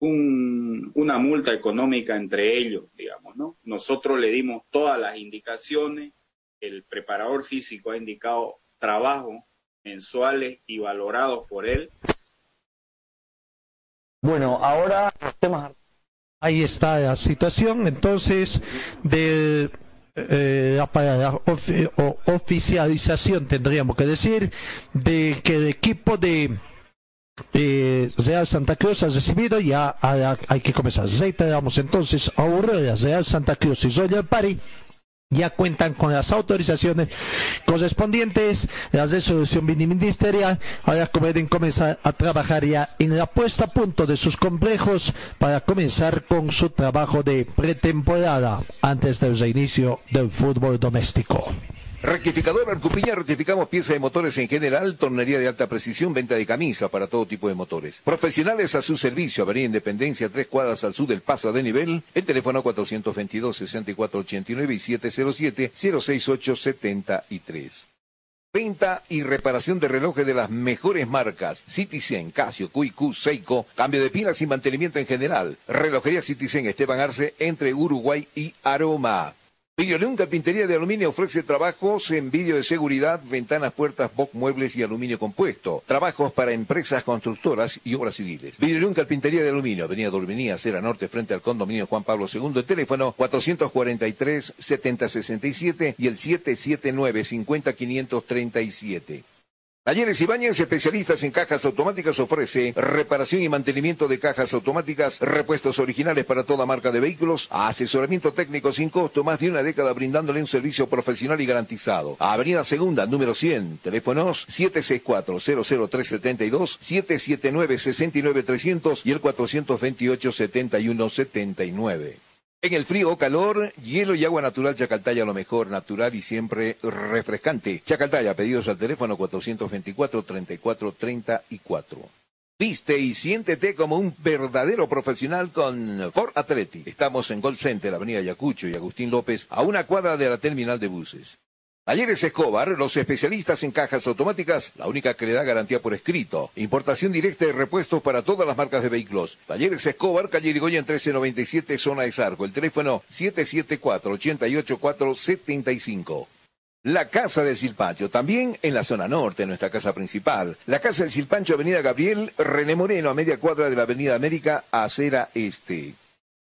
Speaker 12: un, una multa económica entre ellos, digamos, ¿no? Nosotros le dimos todas las indicaciones, el preparador físico ha indicado trabajo mensuales y valorados por él.
Speaker 3: Bueno, ahora temas. Ahí está la situación, entonces, de eh, la palabra ofi o oficialización tendríamos que decir de que el equipo de eh, Real Santa Cruz ha recibido ya hay que comenzar reiteramos entonces Aurora Real Santa Cruz y Royal Party ya cuentan con las autorizaciones correspondientes, las de solución ministerial, ahora pueden comenzar a trabajar ya en la puesta a punto de sus complejos para comenzar con su trabajo de pretemporada antes del reinicio del fútbol doméstico.
Speaker 4: Rectificador Arcupiña, rectificamos piezas de motores en general, tornería de alta precisión, venta de camisa para todo tipo de motores. Profesionales a su servicio, Avenida Independencia, tres cuadras al sur del paso de nivel, el teléfono 422-6489 y 707-06873. Venta y reparación de relojes de las mejores marcas. Citizen, Casio, QQ, Seiko. Cambio de pilas y mantenimiento en general. Relojería Citizen Esteban Arce entre Uruguay y Aroma. Videoleón Carpintería de Aluminio ofrece trabajos en vídeo de seguridad, ventanas, puertas, box, muebles y aluminio compuesto. Trabajos para empresas constructoras y obras civiles. Videoleón Carpintería de Aluminio, Avenida Dorminía, Cera Norte, frente al condominio Juan Pablo II, el teléfono 443-7067 y el 779-50537. Talleres Ibáñez, especialistas en cajas automáticas, ofrece reparación y mantenimiento de cajas automáticas, repuestos originales para toda marca de vehículos, asesoramiento técnico sin costo, más de una década brindándole un servicio profesional y garantizado. Avenida Segunda, número 100, teléfonos 764-00372, 779-69300 y el 428-7179. En el frío o calor, hielo y agua natural Chacaltaya, lo mejor, natural y siempre refrescante. Chacaltaya, pedidos al teléfono 424-3434. Viste y siéntete como un verdadero profesional con Ford Athletic. Estamos en Gold Center, Avenida Yacucho y Agustín López, a una cuadra de la terminal de buses. Talleres Escobar, los especialistas en cajas automáticas, la única que le da garantía por escrito. Importación directa de repuestos para todas las marcas de vehículos. Talleres Escobar, calle Irigoyen 1397, zona de Sarco. El teléfono 774-88475. La Casa del Silpancho, también en la zona norte, nuestra casa principal. La Casa del Silpancho, Avenida Gabriel, René Moreno, a media cuadra de la Avenida América, acera este.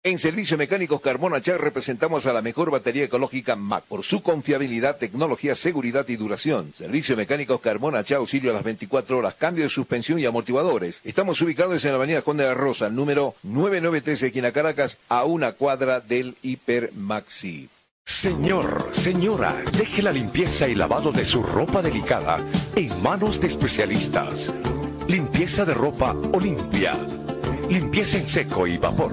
Speaker 4: En Servicio Mecánicos Carmona Chá representamos a la mejor batería ecológica MAC por su confiabilidad, tecnología, seguridad y duración. Servicio Mecánicos Carmona Chá, auxilio a las 24 horas, cambio de suspensión y amortiguadores. Estamos ubicados en la avenida Conde de Rosa, número 993, esquina Caracas, a una cuadra del Hiper Maxi.
Speaker 6: Señor, señora, deje la limpieza y lavado de su ropa delicada en manos de especialistas. Limpieza de ropa Olimpia. Limpieza en seco y vapor.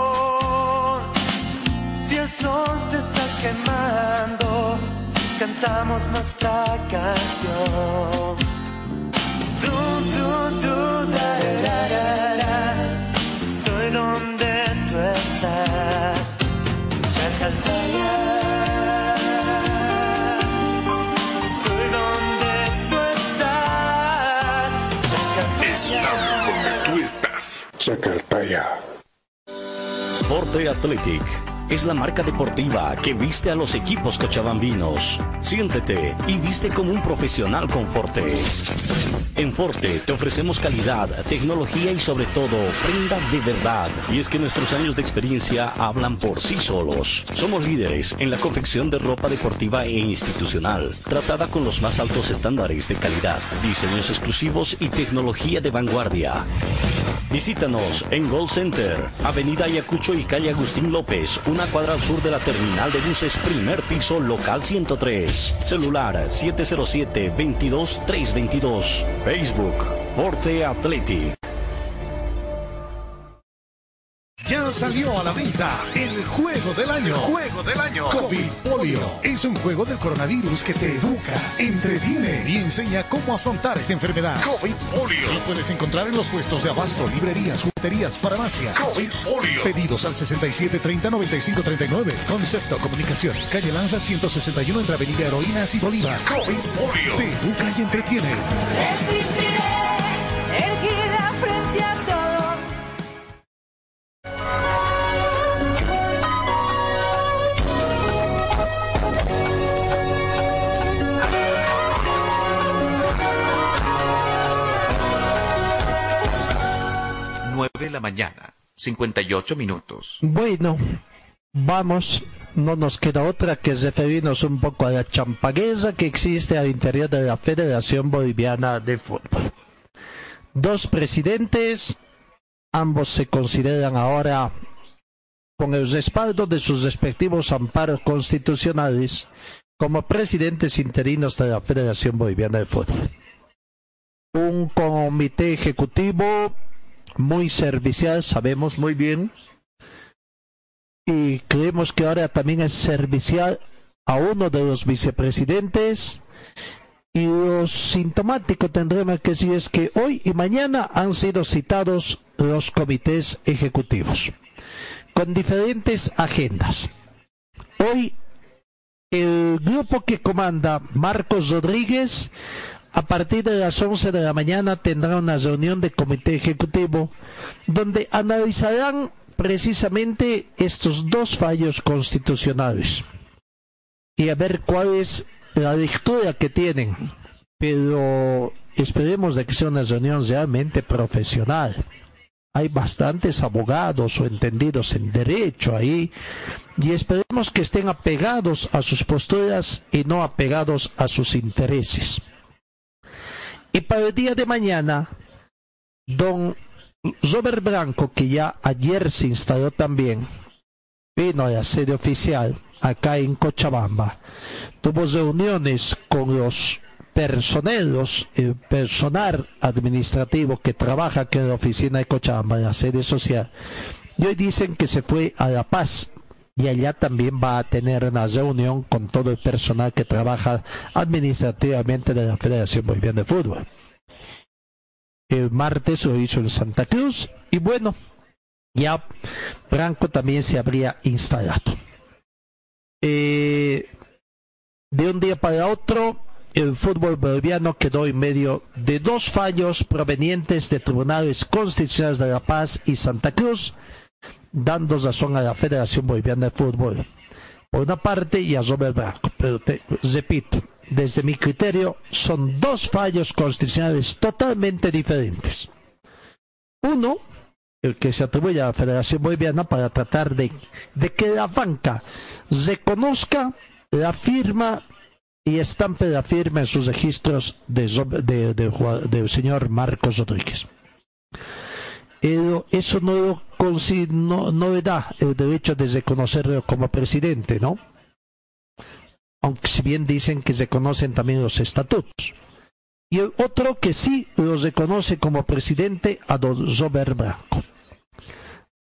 Speaker 7: Si el sol te está quemando, cantamos nuestra canción. Du, du, du, da, da, da, da. Estoy donde tú estás. Chacaltaya. Estoy donde tú estás.
Speaker 15: Estamos donde tú estás. Chacartaya.
Speaker 9: Forte Athletic es la marca deportiva que viste a los equipos cochabambinos. Siéntete y viste como un profesional con Forte. En Forte te ofrecemos calidad, tecnología y sobre todo prendas de verdad. Y es que nuestros años de experiencia hablan por sí solos. Somos líderes en la confección de ropa deportiva e institucional, tratada con los más altos estándares de calidad, diseños exclusivos y tecnología de vanguardia. Visítanos en Gold Center, Avenida Ayacucho y calle Agustín López, una cuadra al sur de la terminal de buses, primer piso, local 103. Celular 707-22322. Facebook, Forte Athletic.
Speaker 16: Ya salió a la venta el juego del año.
Speaker 17: Juego del año.
Speaker 16: COVID Polio es un juego del coronavirus que te educa, entretiene y enseña cómo afrontar esta enfermedad.
Speaker 17: COVID Polio.
Speaker 16: Lo puedes encontrar en los puestos de abasto, librerías, jugueterías, farmacias.
Speaker 17: COVID Polio.
Speaker 16: Pedidos al 6730-9539. Concepto Comunicación. Calle Lanza 161 entre Avenida Heroínas y Bolívar.
Speaker 17: COVID Polio.
Speaker 16: Te educa y entretiene.
Speaker 18: Resistiré,
Speaker 1: de la mañana, 58 minutos.
Speaker 3: Bueno, vamos, no nos queda otra que referirnos un poco a la champagueza que existe al interior de la Federación Boliviana de Fútbol. Dos presidentes, ambos se consideran ahora con el respaldo de sus respectivos amparos constitucionales como presidentes interinos de la Federación Boliviana de Fútbol. Un comité ejecutivo muy servicial, sabemos muy bien, y creemos que ahora también es servicial a uno de los vicepresidentes. Y lo sintomático tendremos que decir es que hoy y mañana han sido citados los comités ejecutivos con diferentes agendas. Hoy el grupo que comanda Marcos Rodríguez a partir de las 11 de la mañana tendrá una reunión de comité ejecutivo donde analizarán precisamente estos dos fallos constitucionales y a ver cuál es la lectura que tienen. Pero esperemos de que sea una reunión realmente profesional. Hay bastantes abogados o entendidos en derecho ahí y esperemos que estén apegados a sus posturas y no apegados a sus intereses. Y para el día de mañana, don Robert Blanco, que ya ayer se instaló también, vino a la sede oficial acá en Cochabamba. Tuvo reuniones con los personeros, el personal administrativo que trabaja aquí en la oficina de Cochabamba, la sede social. Y hoy dicen que se fue a La Paz y allá también va a tener una reunión con todo el personal que trabaja administrativamente de la Federación Boliviana de Fútbol. El martes lo hizo en Santa Cruz y bueno, ya Branco también se habría instalado. Eh, de un día para otro, el fútbol boliviano quedó en medio de dos fallos provenientes de tribunales constitucionales de La Paz y Santa Cruz, dando razón a la Federación Boliviana de Fútbol. Por una parte, y a Robert Branco, pero te repito, desde mi criterio, son dos fallos constitucionales totalmente diferentes. Uno, el que se atribuye a la Federación Boliviana para tratar de, de que la banca reconozca la firma y estampe la firma en sus registros de, del señor Marcos Rodríguez. Pero eso no, no, le da el derecho de reconocerlo como presidente, ¿no? Aunque si bien dicen que se conocen también los estatutos. Y otro que sí lo reconoce como presidente a don Robert Blanco.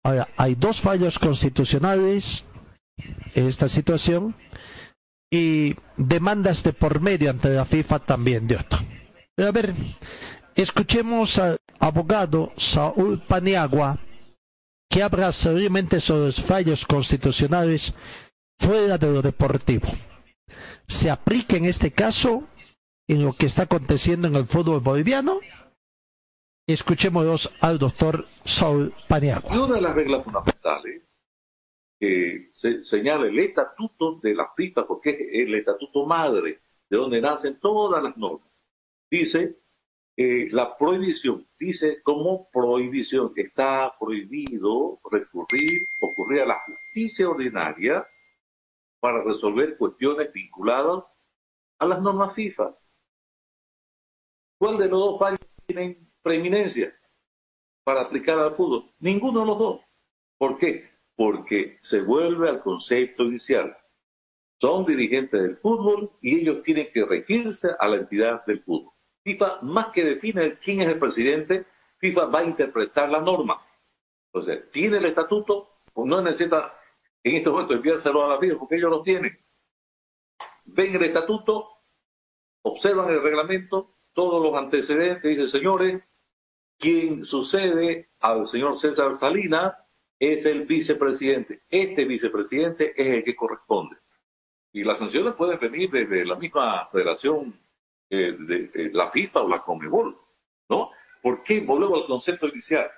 Speaker 3: Ahora, hay dos fallos constitucionales en esta situación y demandas de por medio ante la FIFA también de otro. a ver, escuchemos al abogado Saúl Paniagua que habla seriamente sobre los fallos constitucionales fuera de lo deportivo. ¿Se aplica en este caso en lo que está aconteciendo en el fútbol boliviano? Escuchemos al doctor Saúl Paniagua.
Speaker 19: Una de las reglas fundamentales que se señala el estatuto de la FIFA, porque es el estatuto madre, de donde nacen todas las normas. Dice eh, la prohibición, dice como prohibición que está prohibido recurrir, ocurrir a la justicia ordinaria para resolver cuestiones vinculadas a las normas FIFA. ¿Cuál de los dos fallos tienen preeminencia para aplicar al fútbol? Ninguno de los dos. ¿Por qué? Porque se vuelve al concepto inicial. Son dirigentes del fútbol y ellos tienen que regirse a la entidad del fútbol. FIFA, más que define quién es el presidente, FIFA va a interpretar la norma. Entonces, tiene el estatuto, pues no necesita en este momento enviárselo a la FIFA porque ellos lo tienen. Ven el estatuto, observan el reglamento, todos los antecedentes, dicen, señores, quien sucede al señor César Salinas es el vicepresidente. Este vicepresidente es el que corresponde. Y las sanciones pueden venir desde la misma federación eh, de, eh, la FIFA o la Comebol, ¿no? ¿Por qué? Volvemos al concepto inicial.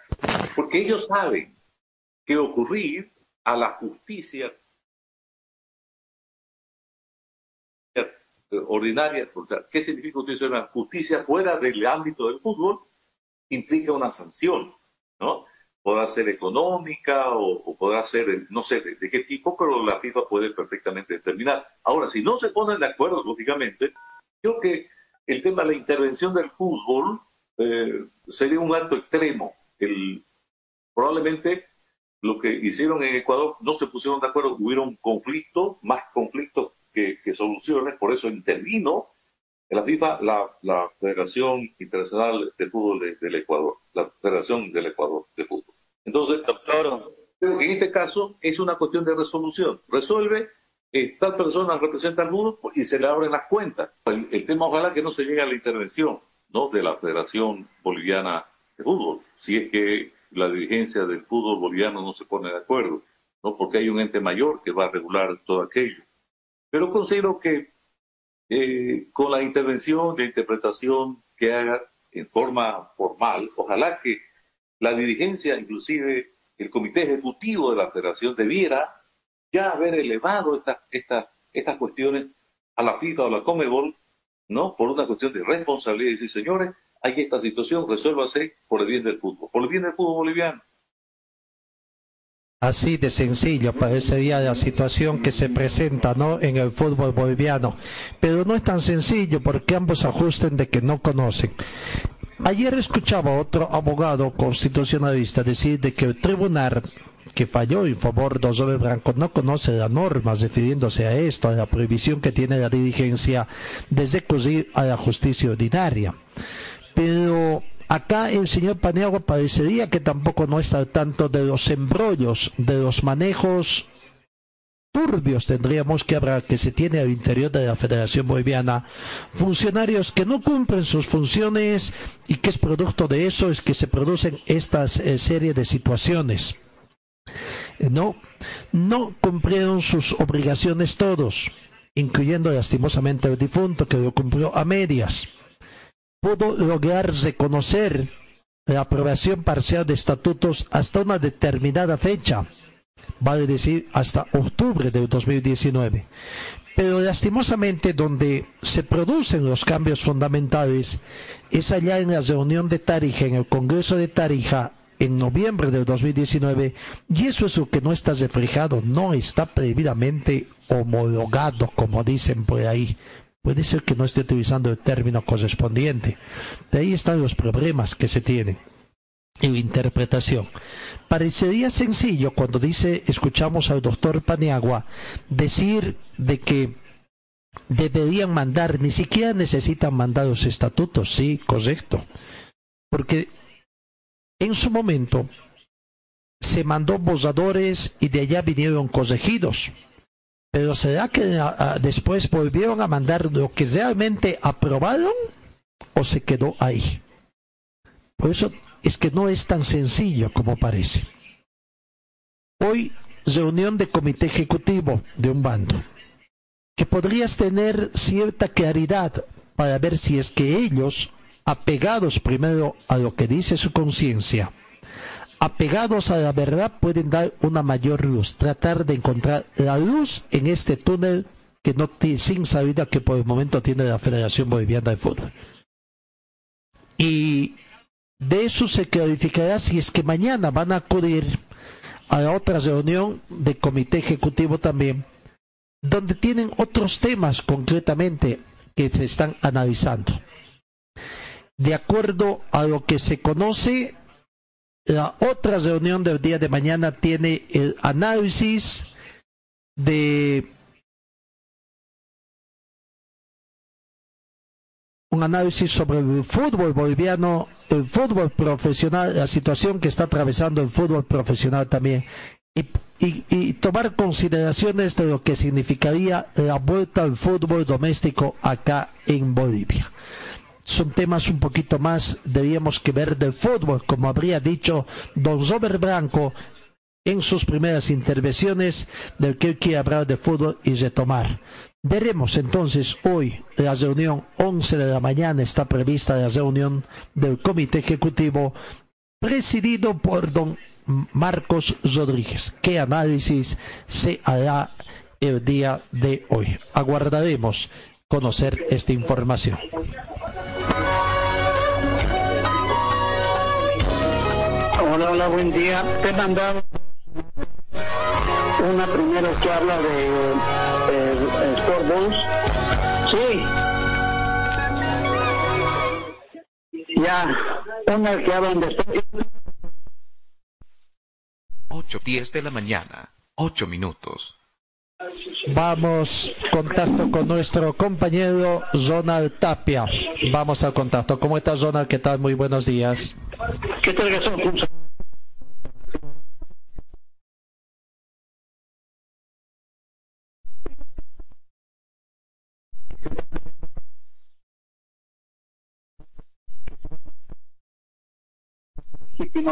Speaker 19: Porque ellos saben que ocurrir a la justicia ordinaria, o sea, ¿qué significa utilizar justicia fuera del ámbito del fútbol? Implica una sanción, ¿no? Podrá ser económica o, podrá ser, no sé de, qué tipo, pero la FIFA puede perfectamente determinar. Ahora, si no se ponen de acuerdo, lógicamente, creo que el tema de la intervención del fútbol eh, sería un acto extremo. El, probablemente lo que hicieron en Ecuador no se pusieron de acuerdo, hubieron conflictos, más conflictos que, soluciones, por eso intervino en la FIFA la, Federación Internacional de Fútbol del Ecuador, la Federación del Ecuador de Fútbol. Entonces, doctor, en este caso es una cuestión de resolución. Resuelve, eh, tal persona representa al mundo y se le abren las cuentas. El, tema ojalá que no se llegue a la intervención ¿no? de la Federación Boliviana de Fútbol, si es que la dirigencia del fútbol boliviano no se pone de acuerdo, ¿no? porque hay un ente mayor que va a regular todo aquello. Pero considero que eh, con la intervención de interpretación que haga en forma formal. Ojalá que la dirigencia, inclusive el comité ejecutivo de la federación, debiera ya haber elevado esta, estas cuestiones a la FIFA o a la Comebol, ¿no? Por una cuestión de responsabilidad y decir, señores, hay esta situación, resuélvase por el bien del fútbol, por el bien del fútbol boliviano.
Speaker 3: Así de sencillo parecería la situación que se presenta ¿no? en el fútbol boliviano. Pero no es tan sencillo porque ambos ajusten de que no conocen. Ayer escuchaba otro abogado constitucionalista decir de que el tribunal que falló en favor de Osobe Branco no conoce las normas refiriéndose a esto, a la prohibición que tiene la dirigencia de recurrir a la justicia ordinaria. Pero Acá el señor Paniagua parecería que tampoco no está al tanto de los embrollos, de los manejos turbios tendríamos que hablar que se tiene al interior de la Federación Boliviana funcionarios que no cumplen sus funciones y que es producto de eso es que se producen estas eh, serie de situaciones. No, no cumplieron sus obligaciones todos, incluyendo lastimosamente el difunto que lo cumplió a medias pudo lograr reconocer la aprobación parcial de estatutos hasta una determinada fecha, vale decir hasta octubre de 2019. Pero lastimosamente donde se producen los cambios fundamentales es allá en la reunión de Tarija, en el Congreso de Tarija, en noviembre del 2019, y eso es lo que no está reflejado, no está previamente homologado, como dicen por ahí, Puede ser que no esté utilizando el término correspondiente. De ahí están los problemas que se tienen en interpretación. Parecería sencillo cuando dice, escuchamos al doctor Paniagua, decir de que deberían mandar, ni siquiera necesitan mandar los estatutos, sí, correcto. Porque en su momento se mandó borradores y de allá vinieron corregidos. Pero ¿será que ah, ah, después volvieron a mandar lo que realmente aprobaron o se quedó ahí? Por eso es que no es tan sencillo como parece. Hoy, reunión de comité ejecutivo de un bando, que podrías tener cierta claridad para ver si es que ellos, apegados primero a lo que dice su conciencia, apegados a la verdad pueden dar una mayor luz, tratar de encontrar la luz en este túnel que no sin salida que por el momento tiene la Federación Boliviana de Fútbol. Y de eso se clarificará si es que mañana van a acudir a otra reunión de comité ejecutivo también, donde tienen otros temas concretamente que se están analizando. De acuerdo a lo que se conoce, la otra reunión del día de mañana tiene el análisis de un análisis sobre el fútbol boliviano, el fútbol profesional, la situación que está atravesando el fútbol profesional también, y, tomar consideraciones de lo que significaría la vuelta al fútbol doméstico acá en Bolivia son temas un poquito más, debíamos que ver del fútbol, como habría dicho don Robert Branco en sus primeras intervenciones, del que quiere hablar de fútbol y retomar. Veremos entonces hoy la reunión 11 de la mañana está prevista la reunión del comité ejecutivo presidido por don Marcos Rodríguez. ¿Qué análisis se hará el día de hoy? Aguardaremos conocer esta información.
Speaker 20: Hola, hola, buen día. Te he mandado una primero que habla de eh, Sport. Sí. Ya, una que hablan de Sport
Speaker 1: 8, 10 de la mañana, 8 minutos.
Speaker 3: Vamos, contacto con nuestro compañero Ronald Tapia. Vamos al contacto. ¿Cómo estás, Ronald? ¿Qué tal? Muy buenos días.
Speaker 20: ¿Qué tal,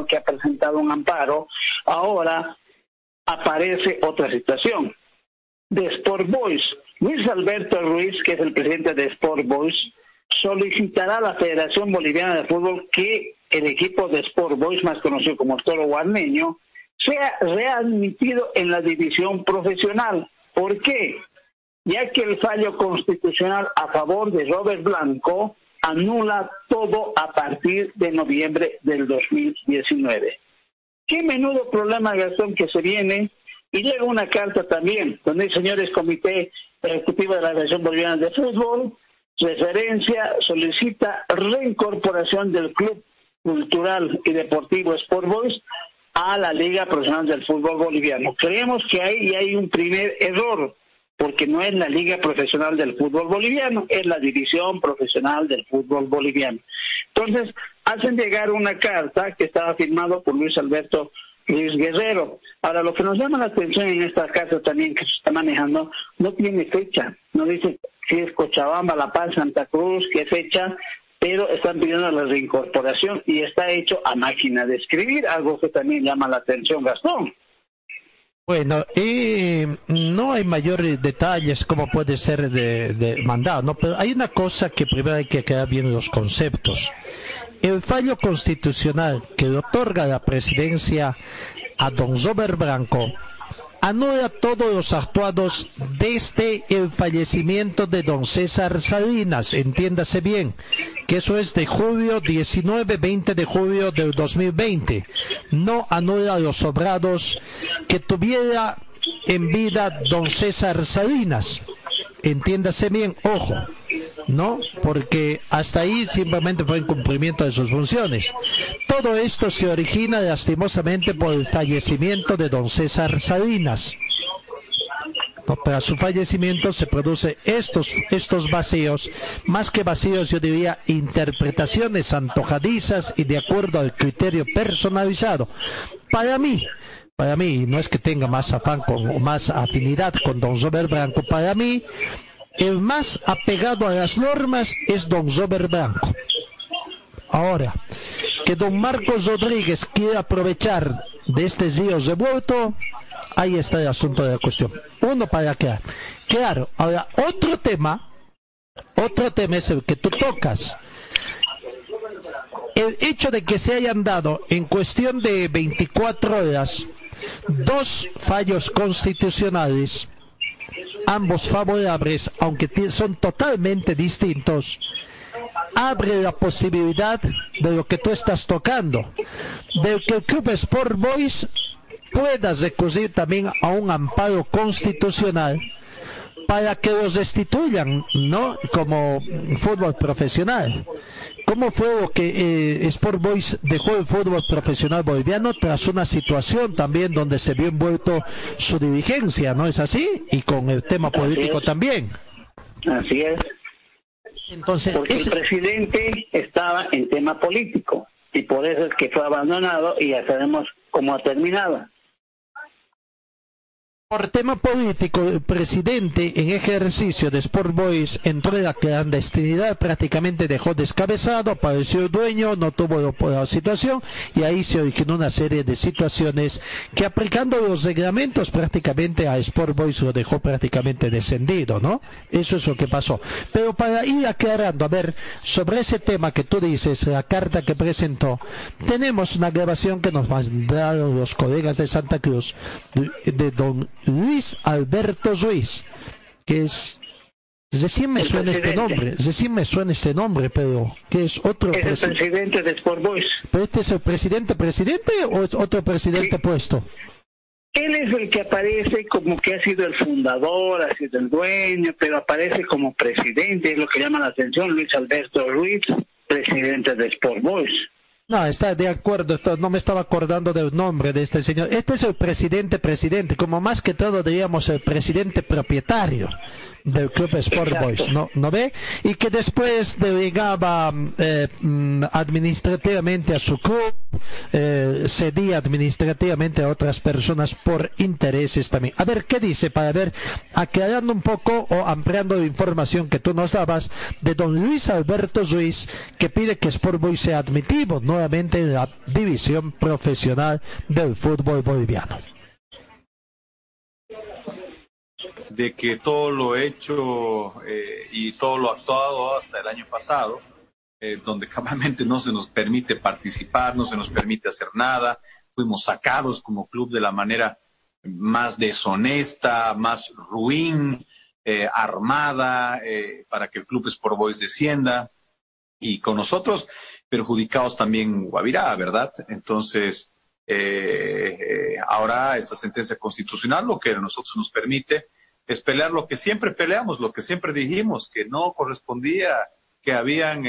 Speaker 20: que ha presentado un amparo, ahora aparece otra situación de Sport Boys, Luis Alberto Ruiz, que es el presidente de Sport Boys, solicitará a la Federación Boliviana de Fútbol que el equipo de Sport Boys, más conocido como Toro Guarneño, sea readmitido en la división profesional. ¿Por qué? Ya que el fallo constitucional a favor de Robert Blanco anula todo a partir de noviembre del 2019. Qué menudo problema, Gastón, que se viene. Y llega una carta también, donde el señores Comité Ejecutivo de la Federación Boliviana de Fútbol, referencia, solicita reincorporación del Club Cultural y Deportivo Sport Boys a la Liga Profesional del Fútbol Boliviano. Creemos que ahí hay un primer error, porque no es la Liga Profesional del Fútbol Boliviano, es la División Profesional del Fútbol Boliviano. Entonces, hacen llegar una carta que estaba firmado por Luis Alberto Luis Guerrero. Ahora, lo que nos llama la atención en esta carta también que se está manejando, no tiene fecha, no dice si es Cochabamba, La Paz, Santa Cruz, qué fecha, pero están pidiendo la reincorporación y está hecho a máquina de escribir, algo que también llama la atención, Gastón.
Speaker 3: Bueno, y no hay mayores detalles como puede ser de, de mandado, ¿no? pero hay una cosa que primero hay que quedar bien los conceptos. El fallo constitucional que le otorga la presidencia a don Robert Branco anula todos los actuados desde el fallecimiento de don César Salinas, entiéndase bien, que eso es de julio 19, 20 de julio del 2020. No anula los sobrados que tuviera en vida don César Salinas. Entiéndase bien, ojo, ¿no? Porque hasta ahí simplemente fue incumplimiento de sus funciones. Todo esto se origina lastimosamente por el fallecimiento de don César Salinas. Tras su fallecimiento se producen estos, estos vacíos, más que vacíos yo diría interpretaciones antojadizas y de acuerdo al criterio personalizado. Para mí, para mí, no es que tenga más afán con, o más afinidad con don Robert Branco, para mí el más apegado a las normas es don Robert Blanco. Ahora, que don Marcos Rodríguez quiere aprovechar de este río revuelto, ahí está el asunto de la cuestión. Uno para acá. Claro, ahora otro tema, otro tema es el que tú tocas. El hecho de que se hayan dado en cuestión de 24 horas dos fallos constitucionales ambos favorables, aunque son totalmente distintos, abre la posibilidad de lo que tú estás tocando, de que el Club Sport Boys pueda recurrir también a un amparo constitucional para que los destituyan, ¿no? Como fútbol profesional. ¿Cómo fue que eh, Sport Boys dejó el fútbol profesional boliviano tras una situación también donde se vio envuelto su dirigencia, ¿no es así? Y con el tema político también.
Speaker 20: Así es.
Speaker 3: Entonces,
Speaker 20: Porque el presidente estaba en tema político y por eso es que fue abandonado y ya sabemos cómo ha terminado.
Speaker 3: Por tema político, el presidente en ejercicio de Sport Boys entró en la clandestinidad, prácticamente dejó descabezado, apareció dueño, no tuvo la situación y ahí se originó una serie de situaciones que aplicando los reglamentos prácticamente a Sport Boys lo dejó prácticamente descendido, ¿no? Eso es lo que pasó. Pero para ir aclarando, a ver, sobre ese tema que tú dices, la carta que presentó, tenemos una grabación que nos mandaron los colegas de Santa Cruz de, de don Luis Alberto Ruiz, que es Recién me
Speaker 20: El
Speaker 3: suena este nombre, recién me suena este nombre, pero que es otro
Speaker 20: Es el
Speaker 3: presi-
Speaker 20: presidente de Sport Boys.
Speaker 3: ¿Pero este es el presidente presidente o es otro presidente puesto?
Speaker 20: Él es el que aparece como que ha sido el fundador, ha sido el dueño, pero aparece como presidente, es lo que llama la atención, Luis Alberto Ruiz, presidente de Sport Boys.
Speaker 3: No, está de acuerdo, no me estaba acordando del nombre de este señor. Este es el presidente presidente, como más que todo diríamos el presidente propietario del Club Sport
Speaker 20: Exacto.
Speaker 3: Boys, ¿no, ¿no ve? Y que después delegaba eh, mm, administrativamente a su club, eh, cedía administrativamente a otras personas por intereses también. A ver, ¿qué dice? Para ver, aclarando un poco o ampliando la información que tú nos dabas de don Luis Alberto Ruiz, que pide que Sport Boys sea admitido nuevamente en la división profesional del fútbol boliviano.
Speaker 21: De que todo lo hecho eh, y todo lo actuado hasta el año pasado, eh, donde [laughs] cabalmente no se nos permite participar, no se nos permite hacer nada, fuimos sacados como club de la manera más deshonesta, más ruin, eh, armada, para que el club Sport Boys descienda y con nosotros perjudicados también Guavirá, ¿verdad? Entonces, ahora esta sentencia constitucional lo que a nosotros nos permite es pelear lo que siempre peleamos, lo que siempre dijimos, que no correspondía, que habían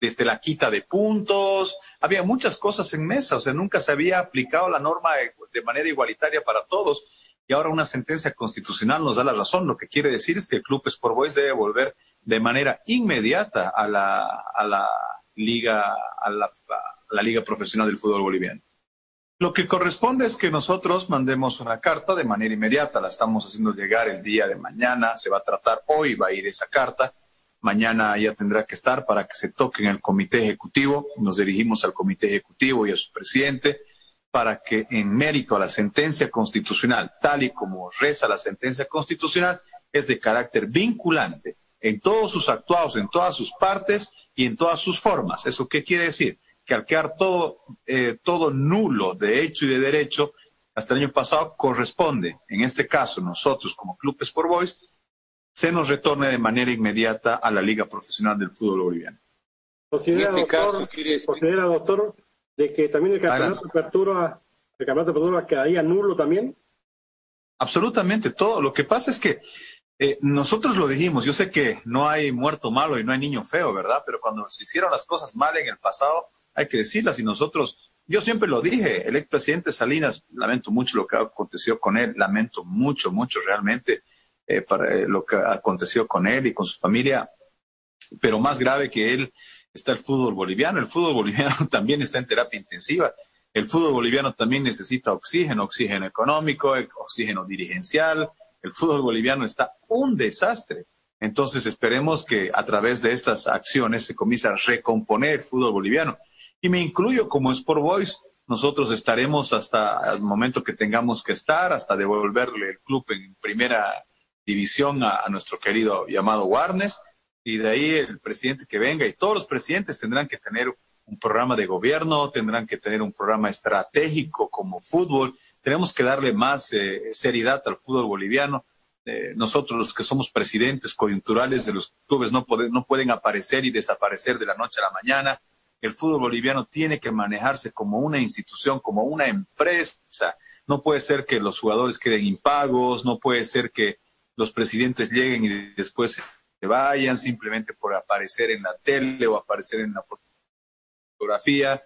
Speaker 21: desde la quita de puntos, había muchas cosas en mesa, o sea, nunca se había aplicado la norma de manera igualitaria para todos y ahora una sentencia constitucional nos da la razón. Lo que quiere decir es que el Club Sport Boys debe volver de manera inmediata a la, a la liga, a la liga profesional del fútbol boliviano. Lo que corresponde es que nosotros mandemos una carta de manera inmediata, la estamos haciendo llegar el día de mañana, se va a tratar hoy, va a ir esa carta, mañana ya tendrá que estar para que se toque en el comité ejecutivo, nos dirigimos al comité ejecutivo y a su presidente para que en mérito a la sentencia constitucional, tal y como reza la sentencia constitucional, es de carácter vinculante en todos sus actuados, en todas sus partes y en todas sus formas. ¿Eso qué quiere decir? Que al quedar todo, eh, todo nulo de hecho y de derecho, hasta el año pasado corresponde, en este caso nosotros como Club Sport Boys, se nos retorne de manera inmediata a la Liga Profesional del Fútbol Boliviano.
Speaker 14: ¿Considera, doctor, ¿considera doctor, de que también el campeonato de apertura, el campeonato de apertura quedaría nulo también?
Speaker 21: Absolutamente todo. Lo que pasa es que eh, nosotros lo dijimos, yo sé que no hay muerto malo y no hay niño feo, ¿verdad? Pero cuando se hicieron las cosas mal en el pasado, hay que decirlas y nosotros, yo siempre lo dije, el expresidente Salinas, lamento mucho lo que aconteció con él, lamento mucho, mucho realmente eh, para eh, lo que aconteció con él y con su familia, pero más grave que él está el fútbol boliviano, el fútbol [laughs] boliviano también está en terapia intensiva, el fútbol boliviano también necesita oxígeno, oxígeno económico, oxígeno dirigencial, el fútbol boliviano está un desastre. Entonces esperemos que a través de estas acciones se comience a recomponer el fútbol boliviano y me incluyo como Sport Boys. Nosotros estaremos hasta el momento que tengamos que estar, hasta devolverle el club en primera división a, a nuestro querido llamado Warnes, y de ahí el presidente que venga, y todos los presidentes tendrán que tener un programa de gobierno, tendrán que tener un programa estratégico como fútbol, tenemos que darle más eh, seriedad al fútbol boliviano. Eh, nosotros los que somos presidentes coyunturales de los clubes no, pueden no pueden aparecer y desaparecer de la noche a la mañana el fútbol boliviano tiene que manejarse como una institución, como una empresa. No puede ser que los jugadores queden impagos, no puede ser que los presidentes lleguen y después se vayan simplemente por aparecer en la tele o aparecer en la fotografía.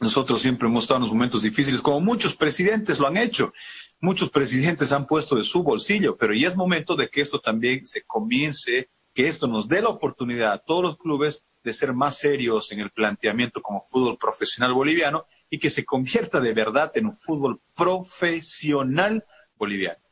Speaker 21: Nosotros siempre hemos estado en los momentos difíciles, como muchos presidentes lo han hecho. Muchos presidentes han puesto de su bolsillo, pero ya es momento de que esto también se comience, que esto nos dé la oportunidad a todos los clubes de ser más serios en el planteamiento como fútbol profesional boliviano y que se convierta de verdad en un fútbol profesional boliviano.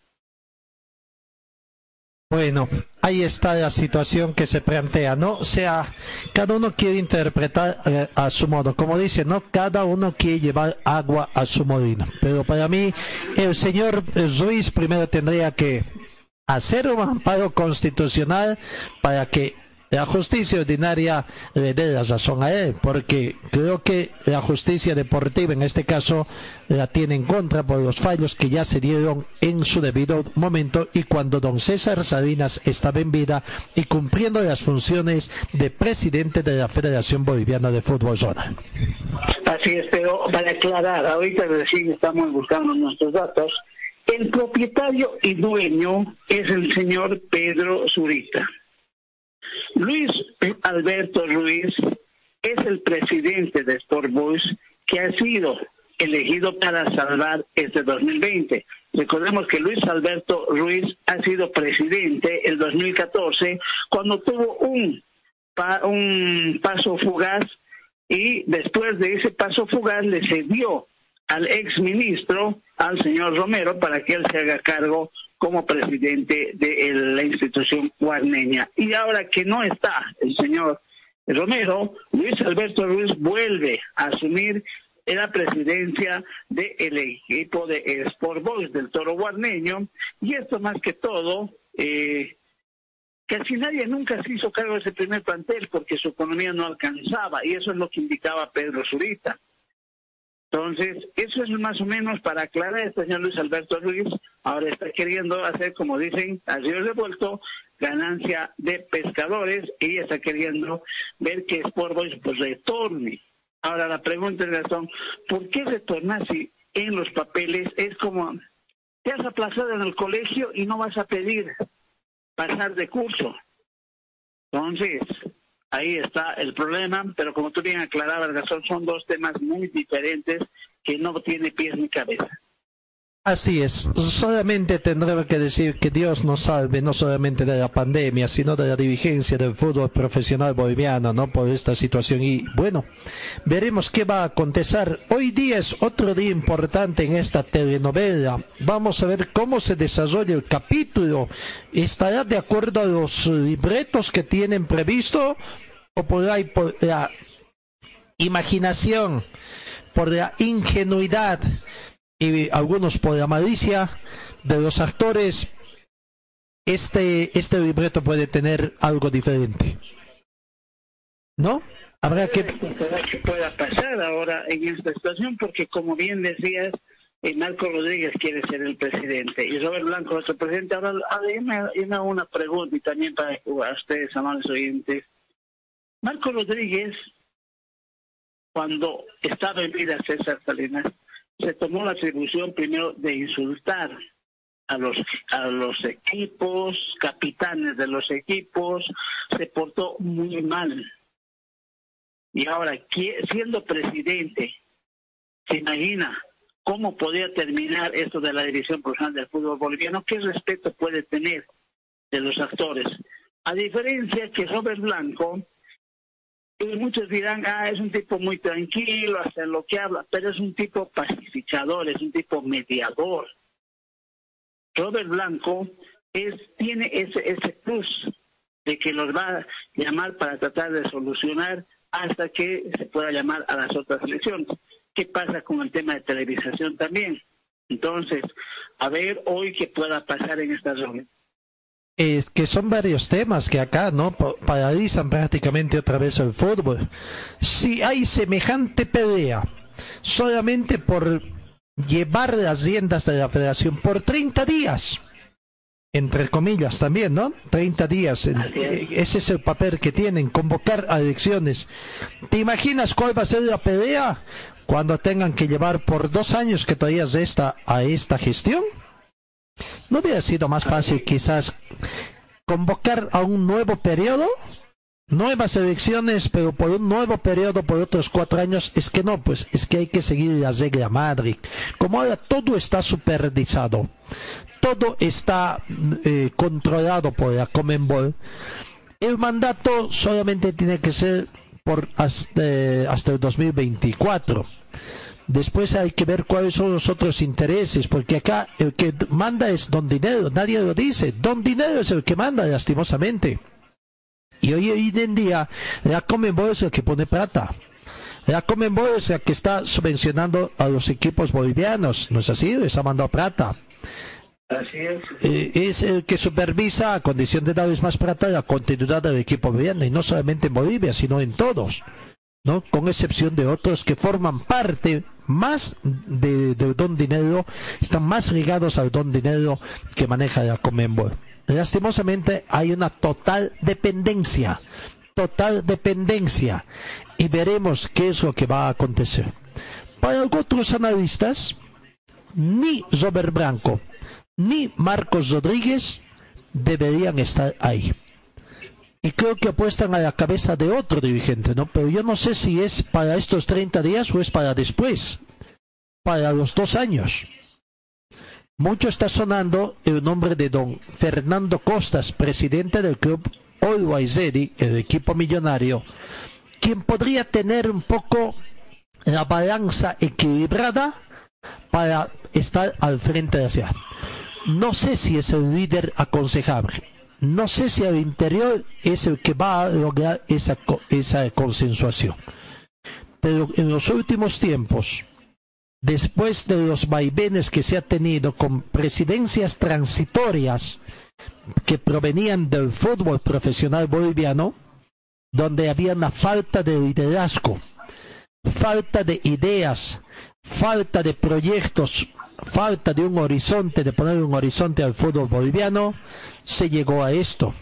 Speaker 3: Bueno, ahí está la situación que se plantea, ¿no? O sea, cada uno quiere interpretar eh, a su modo. Como dice, ¿no? Cada uno quiere llevar agua a su molino. Pero para mí, el señor Ruiz primero tendría que hacer un amparo constitucional para que la justicia ordinaria le dé la razón a él, porque creo que la justicia deportiva en este caso la tiene en contra por los fallos que ya se dieron en su debido momento y cuando don César Salinas estaba en vida y cumpliendo las funciones de presidente de la Federación Boliviana de Fútbol Zona.
Speaker 20: Así es, pero para aclarar, ahorita recién estamos buscando nuestros datos. El propietario y dueño es el señor Pedro Zurita. Luis Alberto Ruiz es el presidente de Sport Boys que ha sido elegido para salvar este 2020. Recordemos que Luis Alberto Ruiz ha sido presidente el 2014 cuando tuvo un, un paso fugaz y después de ese paso fugaz le cedió al ex ministro, al señor Romero, para que él se haga cargo como presidente de la institución guarneña. Y ahora que no está el señor Romero, Luis Alberto Ruiz vuelve a asumir la presidencia del equipo de Sport Boys del Toro Guarneño y esto más que todo eh, casi nadie nunca se hizo cargo de ese primer plantel porque su economía no alcanzaba y eso es lo que indicaba Pedro Zurita. Entonces, eso es más o menos para aclarar el señor Luis Alberto Ruiz. Ahora está queriendo hacer, como dicen, al río revuelto, ganancia de pescadores y está queriendo ver que Sport Boys pues retorne. Ahora la pregunta es razón, ¿por qué retornar si en los papeles es como te has aplazado en el colegio y no vas a pedir pasar de curso? Entonces, ahí está el problema, pero como tú bien aclarabas, son dos temas muy diferentes que no tiene pies ni cabeza.
Speaker 3: Así es, solamente tendré que decir que Dios nos salve no solamente de la pandemia, sino de la dirigencia del fútbol profesional boliviano, ¿no? Por esta situación. Y bueno, veremos qué va a acontecer. Hoy día es otro día importante en esta telenovela. Vamos a ver cómo se desarrolla el capítulo. ¿Estará de acuerdo a los libretos que tienen previsto? ¿O por ahí por la imaginación, por la ingenuidad? Y algunos por la malicia de los actores, este, este libreto puede tener algo diferente. ¿No? Habrá que...
Speaker 20: que pueda pasar ahora en esta situación, porque como bien decías, eh, Marco Rodríguez quiere ser el presidente y Robert Blanco nuestro presidente. Ahora, me, una pregunta y también para ustedes, amables oyentes. Marco Rodríguez, cuando estaba en vida César Salinas, se tomó la atribución primero de insultar a los, a los equipos, capitanes de los equipos, se portó muy mal. Y ahora, siendo presidente, se imagina cómo podría terminar esto de la División Profesional del Fútbol Boliviano, qué respeto puede tener de los actores. A diferencia que Robert Blanco y muchos dirán, ah, es un tipo muy tranquilo, hace lo que habla, pero es un tipo pacificador, es un tipo mediador. Robert Blanco es, tiene ese, ese plus de que los va a llamar para tratar de solucionar hasta que se pueda llamar a las otras elecciones. ¿Qué pasa con el tema de televisación también? Entonces, a ver hoy qué pueda pasar en esta reunión
Speaker 3: que son varios temas que acá no paralizan prácticamente otra vez el fútbol. Si hay semejante pelea solamente por llevar las riendas de la federación por 30 días, entre comillas también, ¿no? 30 días, ese es el papel que tienen, convocar a elecciones. ¿Te imaginas cuál va a ser la pelea cuando tengan que llevar por dos años que todavía resta a esta gestión? ¿No hubiera sido más fácil quizás convocar a un nuevo periodo? Nuevas elecciones, pero por un nuevo periodo, por otros cuatro años, es que no, pues es que hay que seguir la regla Madrid. Como ahora todo está supervisado, todo está eh, controlado por la Comenbol, el mandato solamente tiene que ser por hasta, hasta el 2024. Después hay que ver cuáles son los otros intereses, porque acá el que manda es don dinero, nadie lo dice. Don dinero es el que manda, lastimosamente. Y hoy, hoy en día, la Comenbol es el que pone plata. La es la que está subvencionando a los equipos bolivianos, ¿no es así? Les ha mandado plata.
Speaker 20: Así es.
Speaker 3: Eh, es el que supervisa, a condición de darles más plata, la continuidad del equipo boliviano, y no solamente en Bolivia, sino en todos. ¿No? con excepción de otros que forman parte más de, don dinero, están más ligados al don dinero que maneja la Comenbol. Lastimosamente hay una total dependencia, total dependencia, y veremos qué es lo que va a acontecer. Para otros analistas, ni Robert Branco ni Marcos Rodríguez deberían estar ahí y creo que apuestan a la cabeza de otro dirigente, ¿no? Pero yo no sé si es para estos 30 días o es para después, para los dos años. Mucho está sonando el nombre de don Fernando Costas, presidente del club Always Ready, el equipo millonario, quien podría tener un poco la balanza equilibrada para estar al frente de la No sé si es el líder aconsejable no sé si al interior es el que va a lograr esa, esa consensuación. Pero en los últimos tiempos, después de los vaivenes que se ha tenido con presidencias transitorias que provenían del fútbol profesional boliviano, donde había una falta de liderazgo, falta de ideas, falta de proyectos, falta de un horizonte, de poner un horizonte al fútbol boliviano, se llegó a esto.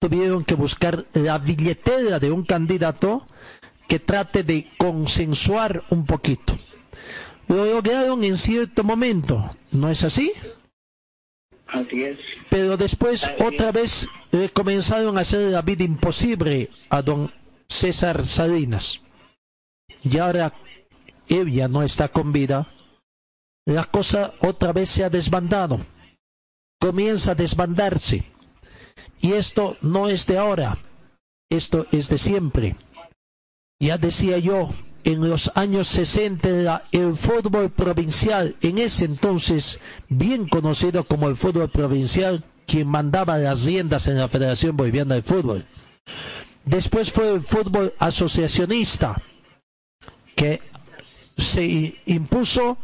Speaker 3: Tuvieron que buscar la billetera de un candidato que trate de consensuar un poquito. Lo lograron en cierto momento, ¿no es así?
Speaker 20: Así es.
Speaker 3: Pero después otra vez le comenzaron a hacer la vida imposible a don César Salinas. Y ahora él ya no está con vida. La cosa otra vez se ha desbandado. Comienza a desbandarse. Y esto no es de ahora. Esto es de siempre. Ya decía yo, en los años 60 el fútbol provincial, en ese entonces bien conocido como el fútbol provincial, quien mandaba las riendas en la Federación Boliviana de Fútbol. Después fue el fútbol asociacionista, que se impuso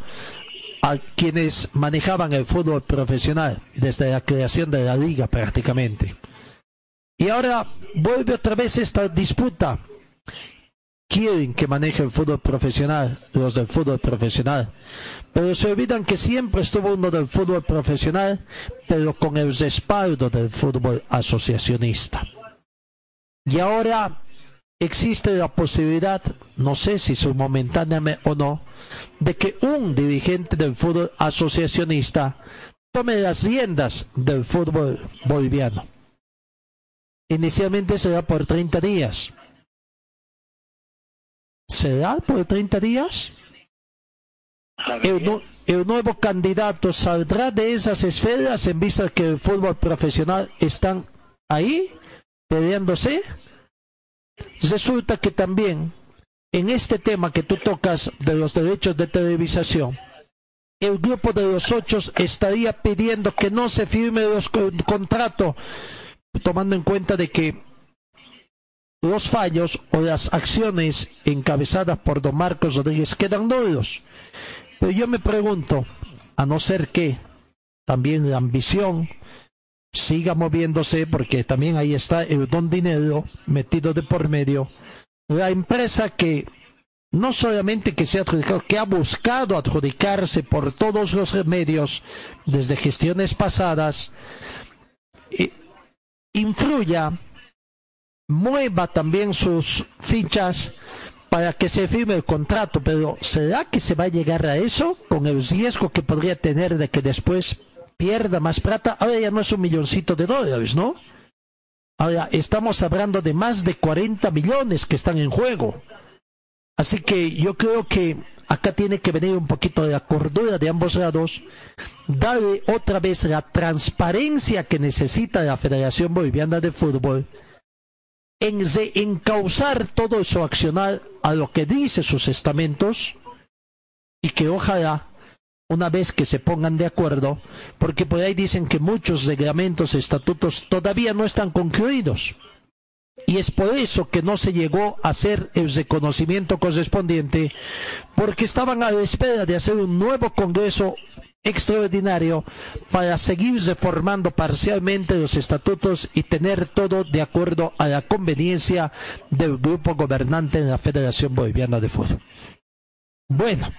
Speaker 3: a quienes manejaban el fútbol profesional desde la creación de la liga prácticamente. Y ahora vuelve otra vez esta disputa quieren que maneje el fútbol profesional, los del fútbol profesional, pero se olvidan que siempre estuvo uno del fútbol profesional, pero con el respaldo del fútbol asociacionista. Y ahora existe la posibilidad, no sé si es momentánea o no, de que un dirigente del fútbol asociacionista tome las riendas del fútbol boliviano. Inicialmente será por 30 días ¿Se da por 30 días? El, el, nuevo candidato saldrá de esas esferas en vista que el fútbol profesional están ahí peleándose. Resulta que también en este tema que tú tocas de los derechos de televisación, el grupo de los ocho estaría pidiendo que no se firme los contrato, tomando en cuenta de que los fallos o las acciones encabezadas por don Marcos Rodríguez quedan nulos. Pero yo me pregunto, a no ser que también la ambición siga moviéndose, porque también ahí está el don dinero metido de por medio, la empresa que no solamente que se ha adjudicado, que ha buscado adjudicarse por todos los medios desde gestiones pasadas, eh, influya mueva también sus fichas para que se firme el contrato, pero ¿será que se va a llegar a eso con el riesgo que podría tener de que después pierda más plata? Ahora ya no es un milloncito de dólares, ¿no? Ahora estamos hablando de más de 40 millones que están en juego. Así que yo creo que acá tiene que venir un poquito de la cordura de ambos lados, darle otra vez la transparencia que necesita la Federación Boliviana de Fútbol en encauzar todo su accionar a lo que dice sus estamentos y que ojalá una vez que se pongan de acuerdo, porque por ahí dicen que muchos reglamentos, estatutos todavía no están concluidos. Y es por eso que no se llegó a hacer el reconocimiento correspondiente, porque estaban a la espera de hacer un nuevo Congreso extraordinario para seguir reformando parcialmente los estatutos y tener todo de acuerdo a la conveniencia del grupo gobernante en la Federación Boliviana de Fútbol. Bueno,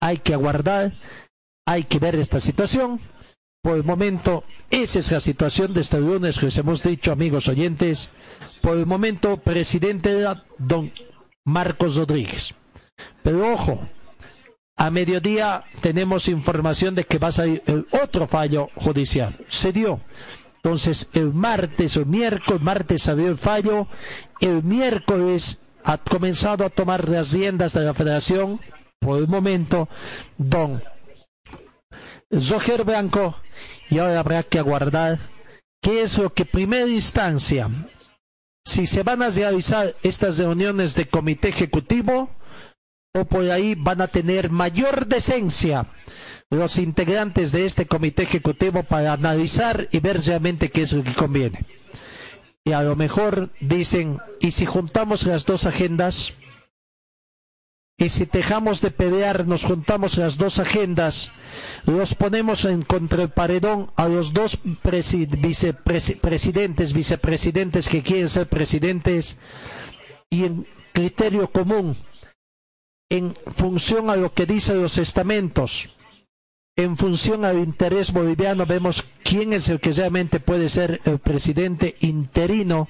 Speaker 3: hay que aguardar, hay que ver esta situación. Por el momento, esa es la situación de este lunes que os hemos dicho, amigos oyentes. Por el momento, presidente era don Marcos Rodríguez. Pero ojo, a mediodía tenemos información de que va a salir el otro fallo judicial. Se dio. Entonces, el martes o miércoles, martes salió el fallo, el miércoles ha comenzado a tomar las riendas de la federación, por el momento, don Roger Blanco, y ahora habrá que aguardar qué es lo que primera instancia, si se van a realizar estas reuniones de comité ejecutivo, o por ahí van a tener mayor decencia los integrantes de este comité ejecutivo para analizar y ver realmente qué es lo que conviene. Y a lo mejor dicen, ¿y si juntamos las dos agendas? Y si dejamos de pelear, nos juntamos las dos agendas, los ponemos en contra el paredón a los dos vicepresidentes, vicepresidentes que quieren ser presidentes y en criterio común, en función a lo que dicen los estamentos, en función al interés boliviano, vemos quién es el que realmente puede ser el presidente interino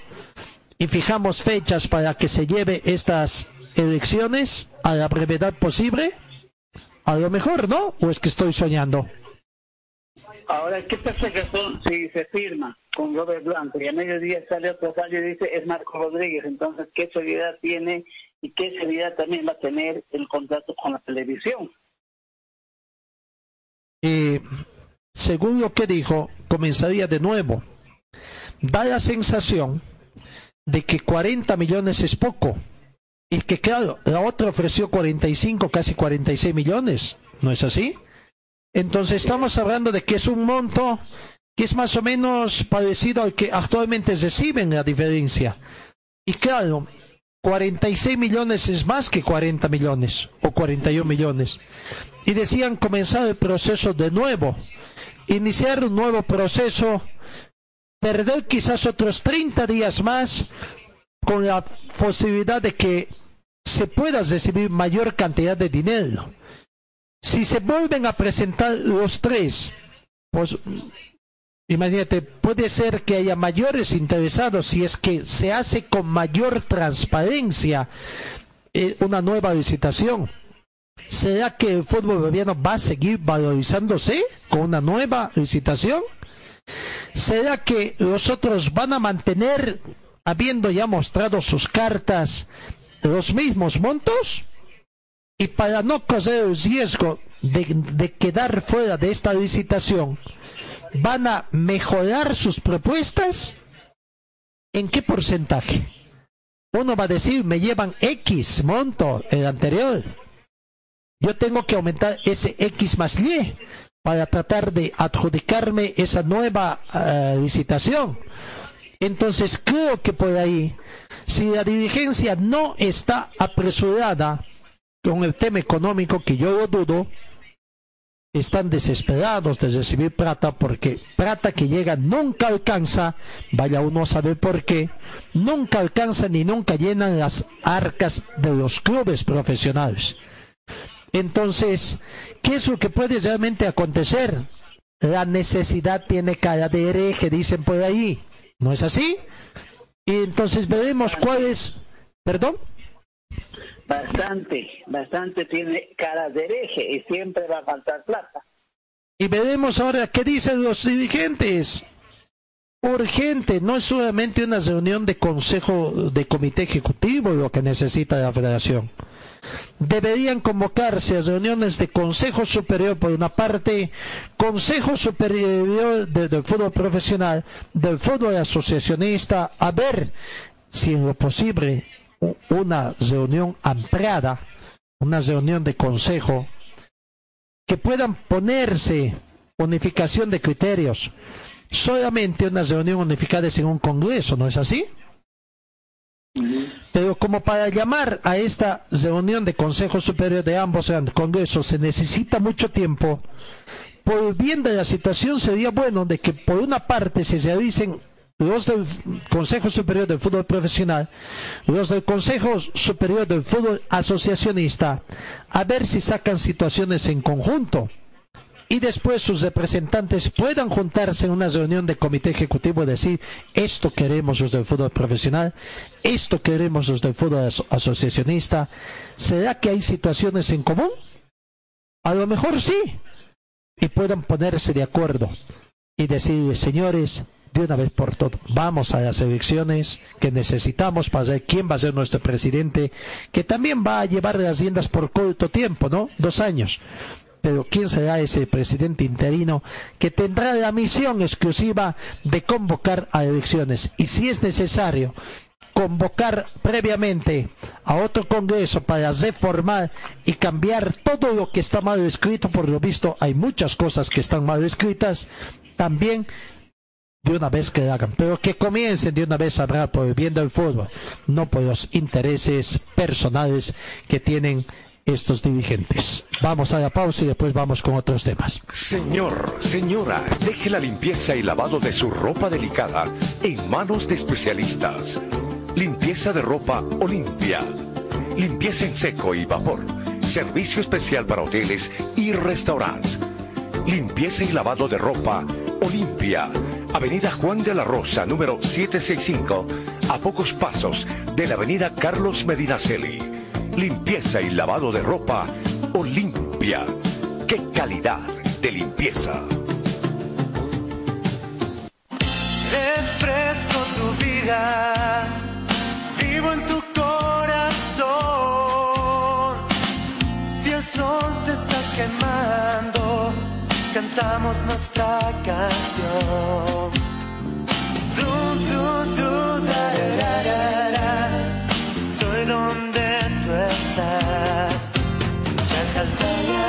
Speaker 3: y fijamos fechas para que se lleve estas elecciones a la brevedad posible? A lo mejor, ¿no? ¿O es que estoy soñando?
Speaker 20: Ahora, ¿qué pasa que si se firma con Robert Blanco y a mediodía sale otro fallo y dice es Marco Rodríguez? Entonces, ¿qué seguridad tiene y qué seguridad también va a tener el contrato con la televisión?
Speaker 3: Y según lo que dijo, comenzaría de nuevo. Da la sensación de que 40 millones es poco y que claro, la otra ofreció 45, casi 46 millones, ¿no es así? Entonces estamos hablando de que es un monto que es más o menos parecido al que actualmente reciben la diferencia. Y claro, 46 millones es más que 40 millones o 41 millones. Y decían comenzar el proceso de nuevo, iniciar un nuevo proceso, perder quizás otros 30 días más con la posibilidad de que se pueda recibir mayor cantidad de dinero. Si se vuelven a presentar los tres, pues imagínate, puede ser que haya mayores interesados si es que se hace con mayor transparencia eh, una nueva licitación. ¿Será que el fútbol boliviano va a seguir valorizándose con una nueva licitación? ¿Será que los otros van a mantener, habiendo ya mostrado sus cartas, los mismos montos y para no correr el riesgo de, quedar fuera de esta licitación, van a mejorar sus propuestas en qué porcentaje. Uno va a decir, me llevan X monto el anterior. Yo tengo que aumentar ese X más Y para tratar de adjudicarme esa nueva eh, licitación. Entonces creo que por ahí si la dirigencia no está apresurada con el tema económico, que yo lo dudo, están desesperados de recibir plata porque plata que llega nunca alcanza, vaya uno a saber por qué, nunca alcanza ni nunca llenan las arcas de los clubes profesionales. Entonces, ¿qué es lo que puede realmente acontecer? La necesidad tiene cara de hereje, dicen por ahí. ¿No es así? Y entonces veremos cuál es. ¿Perdón?
Speaker 20: Bastante, bastante tiene cara de hereje y siempre va a faltar plata.
Speaker 3: Y veremos ahora qué dicen los dirigentes. Urgente, no es solamente una reunión de consejo de comité ejecutivo lo que necesita la federación deberían convocarse a reuniones de Consejo Superior, por una parte, Consejo Superior del Fútbol Profesional, del Fútbol Asociacionista, a ver si en lo posible una reunión ampliada, una reunión de consejo, que puedan ponerse unificación de criterios. Solamente una reunión unificada es en un congreso, ¿no es así? Pero como para llamar a esta reunión de Consejo Superior de ambos congresos se necesita mucho tiempo, por bien de la situación sería bueno de que por una parte se realicen los del Consejo Superior del Fútbol Profesional, los del Consejo Superior del Fútbol Asociacionista, a ver si sacan situaciones en conjunto y después sus representantes puedan juntarse en una reunión de comité ejecutivo y decir esto queremos los del fútbol profesional, esto queremos los del fútbol asociacionista. ¿Será que hay situaciones en común? A lo mejor sí. Y puedan ponerse de acuerdo y decir, señores, de una vez por todas, vamos a las elecciones que necesitamos para saber quién va a ser nuestro presidente, que también va a llevar las riendas por corto tiempo, ¿no? Dos años pero ¿quién será ese presidente interino que tendrá la misión exclusiva de convocar a elecciones? Y si es necesario convocar previamente a otro Congreso para reformar y cambiar todo lo que está mal escrito, por lo visto hay muchas cosas que están mal escritas, también de una vez que hagan, pero que comiencen de una vez a hablar por el bien del fútbol, no por los intereses personales que tienen estos dirigentes. Vamos a la pausa y después vamos con otros temas.
Speaker 6: Señor, señora, deje la limpieza y lavado de su ropa delicada en manos de especialistas. Limpieza de ropa Olimpia. Limpieza en seco y vapor. Servicio especial para hoteles y restaurantes. Limpieza y lavado de ropa Olimpia. Avenida Juan de la Rosa, número 765, a pocos pasos de la Avenida Carlos Medinaceli. Limpieza y lavado de ropa Olimpia. ¡Qué calidad de limpieza!
Speaker 7: Refresco tu vida, vivo en tu corazón. Si el sol te está quemando, cantamos nuestra canción. Du, du, du, da, da, da. Estoy donde tú estás. Chacaltaya.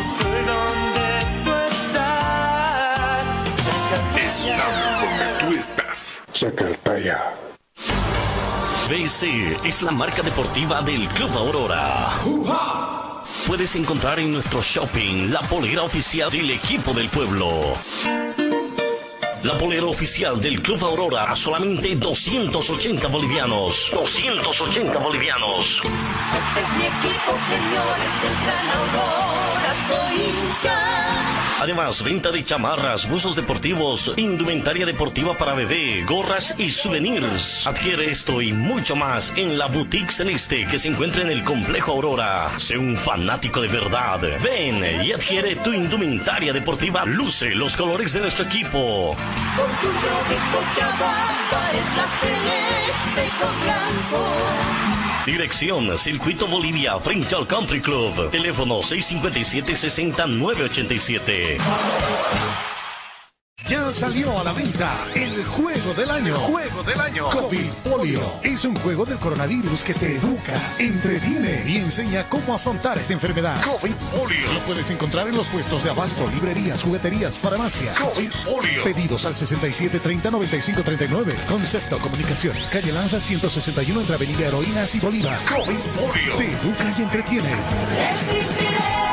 Speaker 7: Estoy donde tú estás.
Speaker 15: Estamos donde tú estás. Chacaltaya.
Speaker 8: BC es la marca deportiva del Club Aurora. Puedes encontrar en nuestro shopping la polera oficial del equipo del pueblo. La polera oficial del Club Aurora a solamente 280 bolivianos. 280 bolivianos.
Speaker 9: Este es mi equipo, señores del Gran Aurora, soy hincha.
Speaker 8: Además, venta de chamarras, buzos deportivos, indumentaria deportiva para bebé, gorras y souvenirs. Adquiere esto y mucho más en la Boutique Celeste que se encuentra en el Complejo Aurora. Sé un fanático de verdad. Ven y adquiere tu indumentaria deportiva. Luce los colores de nuestro equipo.
Speaker 9: Celeste con blanco.
Speaker 8: Dirección Circuito Bolivia frente al Country Club. Teléfono 657-60-987.
Speaker 16: Ya salió a la venta el juego del año.
Speaker 22: Juego del año.
Speaker 16: COVID Polio es un juego del coronavirus que te educa, entretiene y enseña cómo afrontar esta enfermedad.
Speaker 22: COVID Polio.
Speaker 16: Lo puedes encontrar en los puestos de abasto, librerías, jugueterías, farmacias.
Speaker 22: COVID Polio.
Speaker 16: Pedidos al 6730-9539. Concepto Comunicación. Calle Lanza 161 entre Avenida Heroínas y Bolívar.
Speaker 22: COVID Polio.
Speaker 16: Te educa y entretiene.
Speaker 9: Resistiré,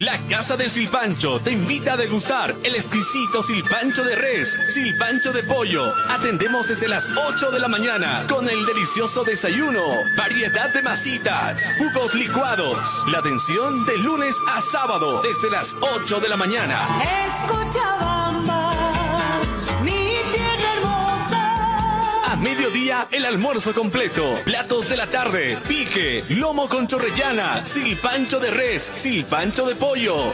Speaker 23: La Casa del Silpancho te invita a degustar el exquisito silpancho de res, silpancho de pollo. Atendemos desde las 8 de la mañana con el delicioso desayuno, variedad de masitas, jugos licuados. La atención de lunes a sábado desde las 8 de la mañana.
Speaker 9: Escochabamba, mi
Speaker 23: Mediodía, el almuerzo completo. Platos de la tarde, pique, lomo con chorrellana, silpancho de res, silpancho de pollo.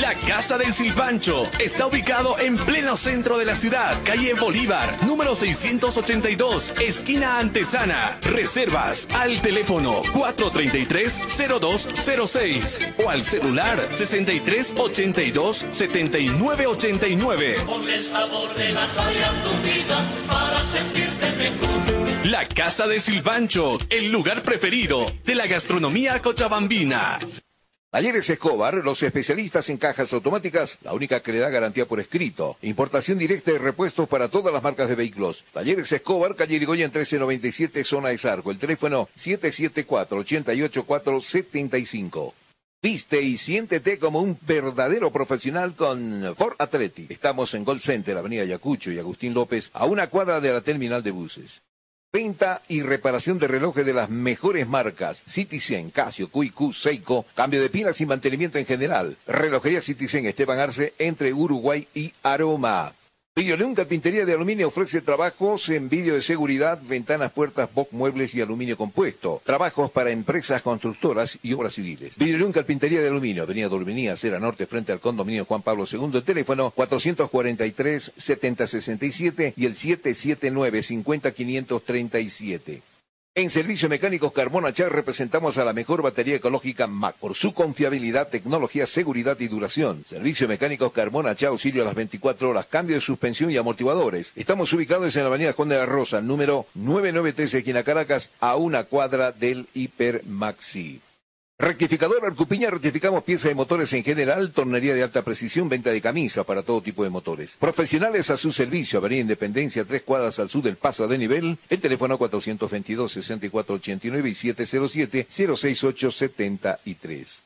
Speaker 23: La Casa del Silpancho está ubicado en pleno centro de la ciudad, calle Bolívar, número 682, esquina Antesana. Reservas al teléfono 433-0206 o al celular 6382-7989.
Speaker 9: Ponle el sabor de la sal a tu vida para sentirte mejor.
Speaker 23: La Casa del Silpancho, el lugar preferido de la gastronomía cochabambina.
Speaker 4: Talleres Escobar, los especialistas en cajas automáticas, la única que le da garantía por escrito. Importación directa de repuestos para todas las marcas de vehículos. Talleres Escobar, calle Irigoyen 1397, zona de Sarco. El teléfono 774-88475. Viste y siéntete como un verdadero profesional con Ford Athletic. Estamos en Gold Center, Avenida Yacucho y Agustín López, a una cuadra de la terminal de buses. Venta y reparación de relojes de las mejores marcas. Citizen, Casio, QQ, Seiko. Cambio de pilas y mantenimiento en general. Relojería Citizen Esteban Arce entre Uruguay y Aroma. Videoleón Carpintería de Aluminio ofrece trabajos en vídeo de seguridad, ventanas, puertas, box, muebles y aluminio compuesto. Trabajos para empresas constructoras y obras civiles. Videoleón Carpintería de Aluminio, Avenida Dorminía, Acera Norte, frente al condominio Juan Pablo II. El teléfono 443-7067 y el 779-50537. En Servicio Mecánicos Carmona Char representamos a la mejor batería ecológica MAC por su confiabilidad, tecnología, seguridad y duración. Servicio Mecánicos Carmona Char auxilio a las 24 horas, cambio de suspensión y amortiguadores. Estamos ubicados en la avenida Juan de la Rosa, número 993, esquina Caracas, a una cuadra del Hiper Maxi. Rectificador Arcupiña, rectificamos piezas de motores en general, tornería de alta precisión, venta de camisa para todo tipo de motores. Profesionales a su servicio, Avenida Independencia, tres cuadras al sur del paso de nivel, el teléfono 422-6489 y 707-06873.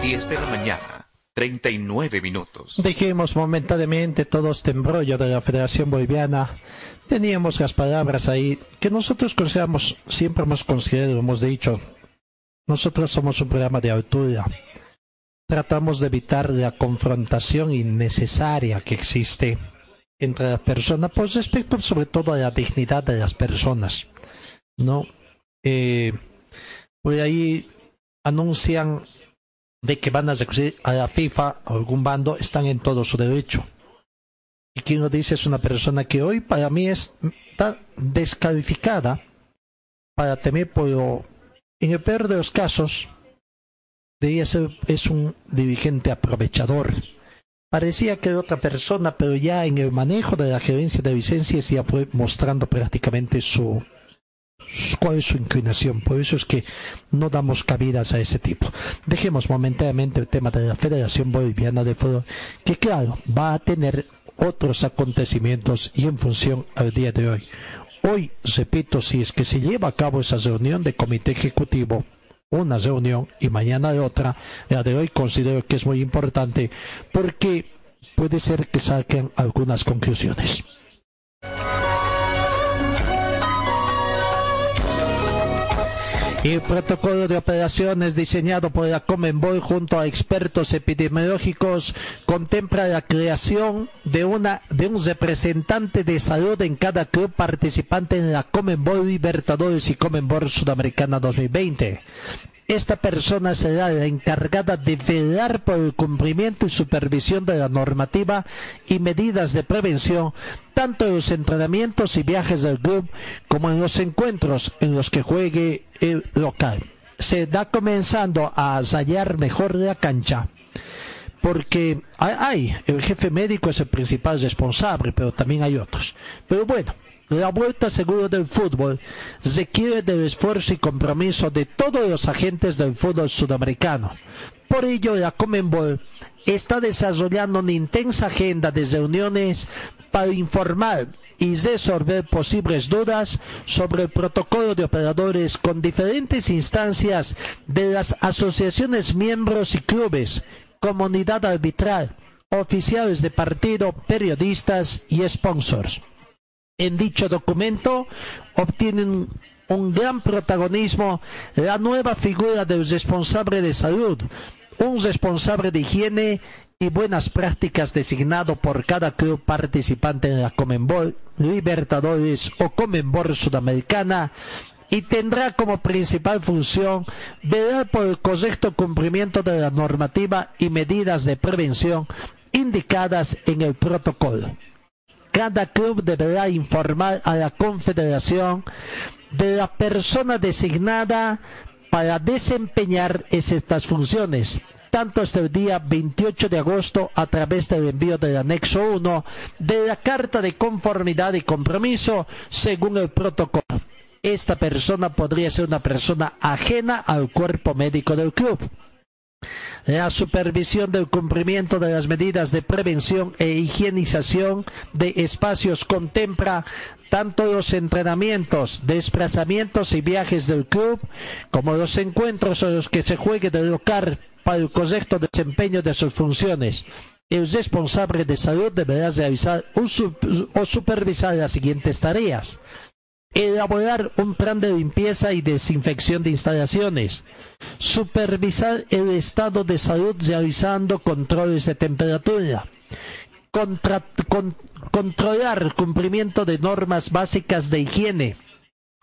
Speaker 1: 10 de mañana, 39 minutos.
Speaker 3: Dejemos momentáneamente todo este embrollo de la Federación Boliviana. Teníamos las palabras ahí que nosotros consideramos, siempre hemos considerado, hemos dicho, nosotros somos un programa de altura. Tratamos de evitar la confrontación innecesaria que existe entre las personas, por respecto sobre todo a la dignidad de las personas. ¿No? Eh, por ahí anuncian de que van a recurrir a la FIFA o algún bando, están en todo su derecho. Y quien lo dice es una persona que hoy para mí está descalificada para temer por, en el peor de los casos, de ser es un dirigente aprovechador. Parecía que era otra persona, pero ya en el manejo de la gerencia de licencias ya fue mostrando prácticamente su, cuál es su inclinación. Por eso es que no damos cabidas a ese tipo. Dejemos momentáneamente el tema de la Federación Boliviana de Fútbol, que claro, va a tener otros acontecimientos y en función al día de hoy. Hoy, repito, si es que se lleva a cabo esa reunión de comité ejecutivo, una reunión y mañana de otra, la de hoy considero que es muy importante porque puede ser que saquen algunas conclusiones. El protocolo de operaciones diseñado por la Comenboy junto a expertos epidemiológicos contempla la creación de, una, de un representante de salud en cada club participante en la Comenboy Libertadores y Comenboy Sudamericana 2020. Esta persona será la encargada de velar por el cumplimiento y supervisión de la normativa y medidas de prevención, tanto en los entrenamientos y viajes del club como en los encuentros en los que juegue el local. Se da comenzando a hallar mejor la cancha porque hay, el jefe médico es el principal responsable, pero también hay otros. Pero bueno, la vuelta segura del fútbol requiere del esfuerzo y compromiso de todos los agentes del fútbol sudamericano. Por ello, la Comenbol está desarrollando una intensa agenda de reuniones para informar y resolver posibles dudas sobre el protocolo de operadores con diferentes instancias de las asociaciones miembros y clubes, comunidad arbitral, oficiales de partido, periodistas y sponsors en dicho documento obtienen un gran protagonismo la nueva figura del responsable de salud, un responsable de higiene y buenas prácticas designado por cada club participante en la Comenbol Libertadores o Comenbol Sudamericana y tendrá como principal función velar por el correcto cumplimiento de la normativa y medidas de prevención indicadas en el protocolo cada club deberá informar a la confederación de la persona designada para desempeñar estas funciones, tanto hasta el día 28 de agosto a través del envío del anexo 1 de la carta de conformidad y compromiso según el protocolo. Esta persona podría ser una persona ajena al cuerpo médico del club. La supervisión del cumplimiento de las medidas de prevención e higienización de espacios contempla tanto los entrenamientos, desplazamientos y viajes del club, como los encuentros en los que se juegue de local para el correcto desempeño de sus funciones. El responsable de salud deberá realizar o supervisar las siguientes tareas elaborar un plan de limpieza y desinfección de instalaciones, supervisar el estado de salud realizando controles de temperatura, controlar el cumplimiento de normas básicas de higiene,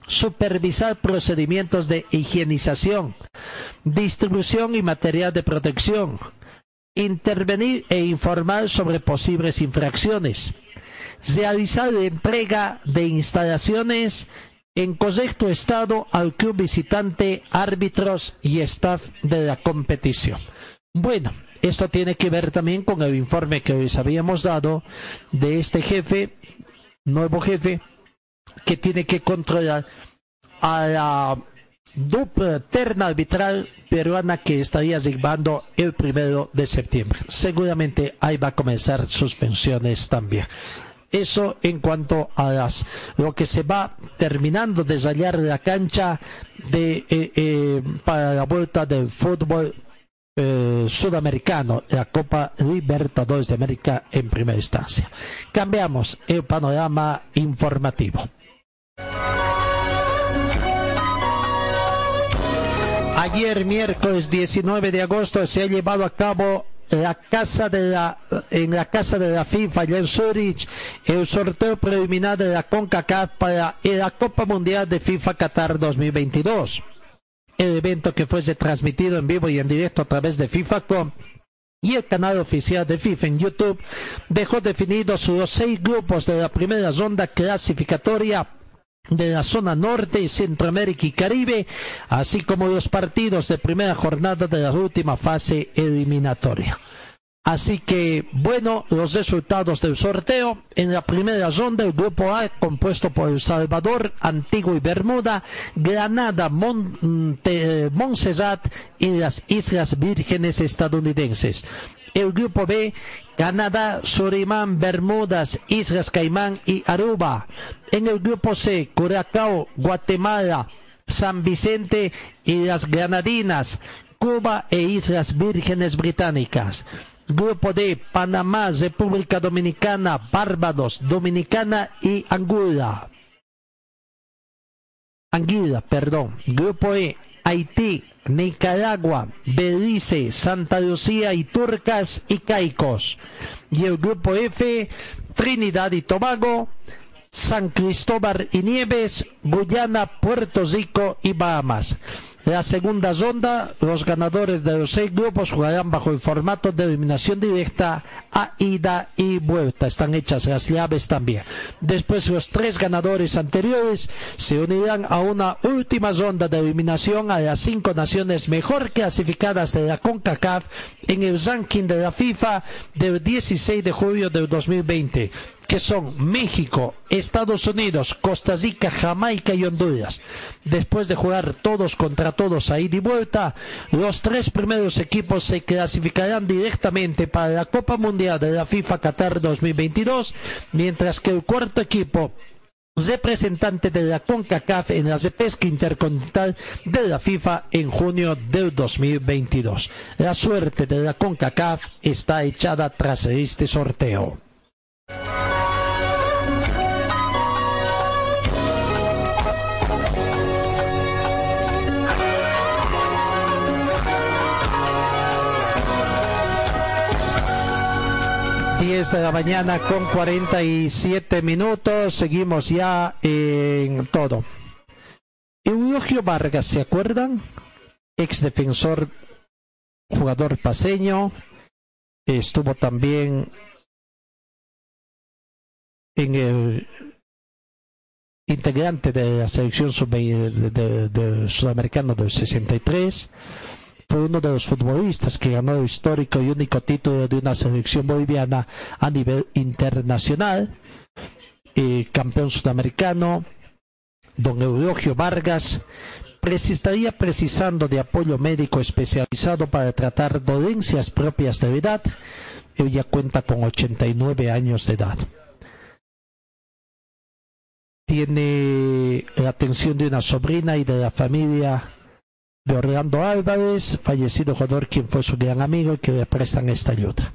Speaker 3: supervisar procedimientos de higienización, distribución y material de protección, intervenir e informar sobre posibles infracciones, realizar la entrega de instalaciones en correcto estado al club visitante, árbitros y staff de la competición. Bueno, esto tiene que ver también con el informe que les habíamos dado de este jefe nuevo jefe que tiene que controlar a la dupla terna arbitral peruana que estaría llevando el primero de septiembre. Seguramente ahí va a comenzar sus funciones también. Eso en cuanto a las, lo que se va terminando de hallar la cancha de, eh, eh, para la vuelta del fútbol eh, sudamericano, la Copa Libertadores de América en primera instancia. Cambiamos el panorama informativo. Ayer, miércoles 19 de agosto, se ha llevado a cabo la casa de la, en la casa de la FIFA allá en Zurich el sorteo preliminar de la CONCACAF para la Copa Mundial de FIFA Qatar 2022. El evento que fuese transmitido en vivo y en directo a través de FIFA.com y el canal oficial de FIFA en YouTube dejó definidos los seis grupos de la primera ronda clasificatoria de la zona norte, Centroamérica y Caribe, así como los partidos de primera jornada de la última fase eliminatoria. Así que, bueno, los resultados del sorteo. En la primera ronda, el grupo A, compuesto por El Salvador, Antigua y Bermuda, Granada, Monte, Montserrat y las Islas Vírgenes estadounidenses. El grupo B, Canadá, Surimán, Bermudas, Islas Caimán y Aruba. En el grupo C, Curacao, Guatemala, San Vicente y las Granadinas, Cuba e Islas Vírgenes Británicas. Grupo D, Panamá, República Dominicana, Barbados, Dominicana y Anguila. Anguila, perdón. Grupo E, Haití, Nicaragua, Belice, Santa Lucía y Turcas y Caicos. Y el grupo F, Trinidad y Tobago, San Cristóbal y Nieves, Guyana, Puerto Rico y Bahamas. La segunda ronda, los ganadores de los seis grupos jugarán bajo el formato de eliminación directa a ida y vuelta. Están hechas las llaves también. Después los tres ganadores anteriores se unirán a una última ronda de eliminación a las cinco naciones mejor clasificadas de la CONCACAF en el ranking de la FIFA del 16 de julio del 2020 que son México, Estados Unidos, Costa Rica, Jamaica y Honduras. Después de jugar todos contra todos a ida y vuelta, los tres primeros equipos se clasificarán directamente para la Copa Mundial de la FIFA Qatar 2022, mientras que el cuarto equipo representante de la CONCACAF en la pesca intercontinental de la FIFA en junio del 2022. La suerte de la CONCACAF está echada tras este sorteo. 10 de la mañana con 47 minutos. Seguimos ya en todo. Eulogio Vargas, ¿se acuerdan? Ex defensor, jugador paseño. Estuvo también en el integrante de la selección sub de, sudamericano del 63 fue uno de los futbolistas que ganó el histórico y único título de una selección boliviana a nivel internacional, eh, campeón sudamericano, don Eulogio Vargas, estaría precisando de apoyo médico especializado para tratar dolencias propias de edad. Ella cuenta con 89 años de edad. Tiene la atención de una sobrina y de la familia de Orlando Álvarez, fallecido jugador quien fue su gran amigo y que le prestan esta ayuda.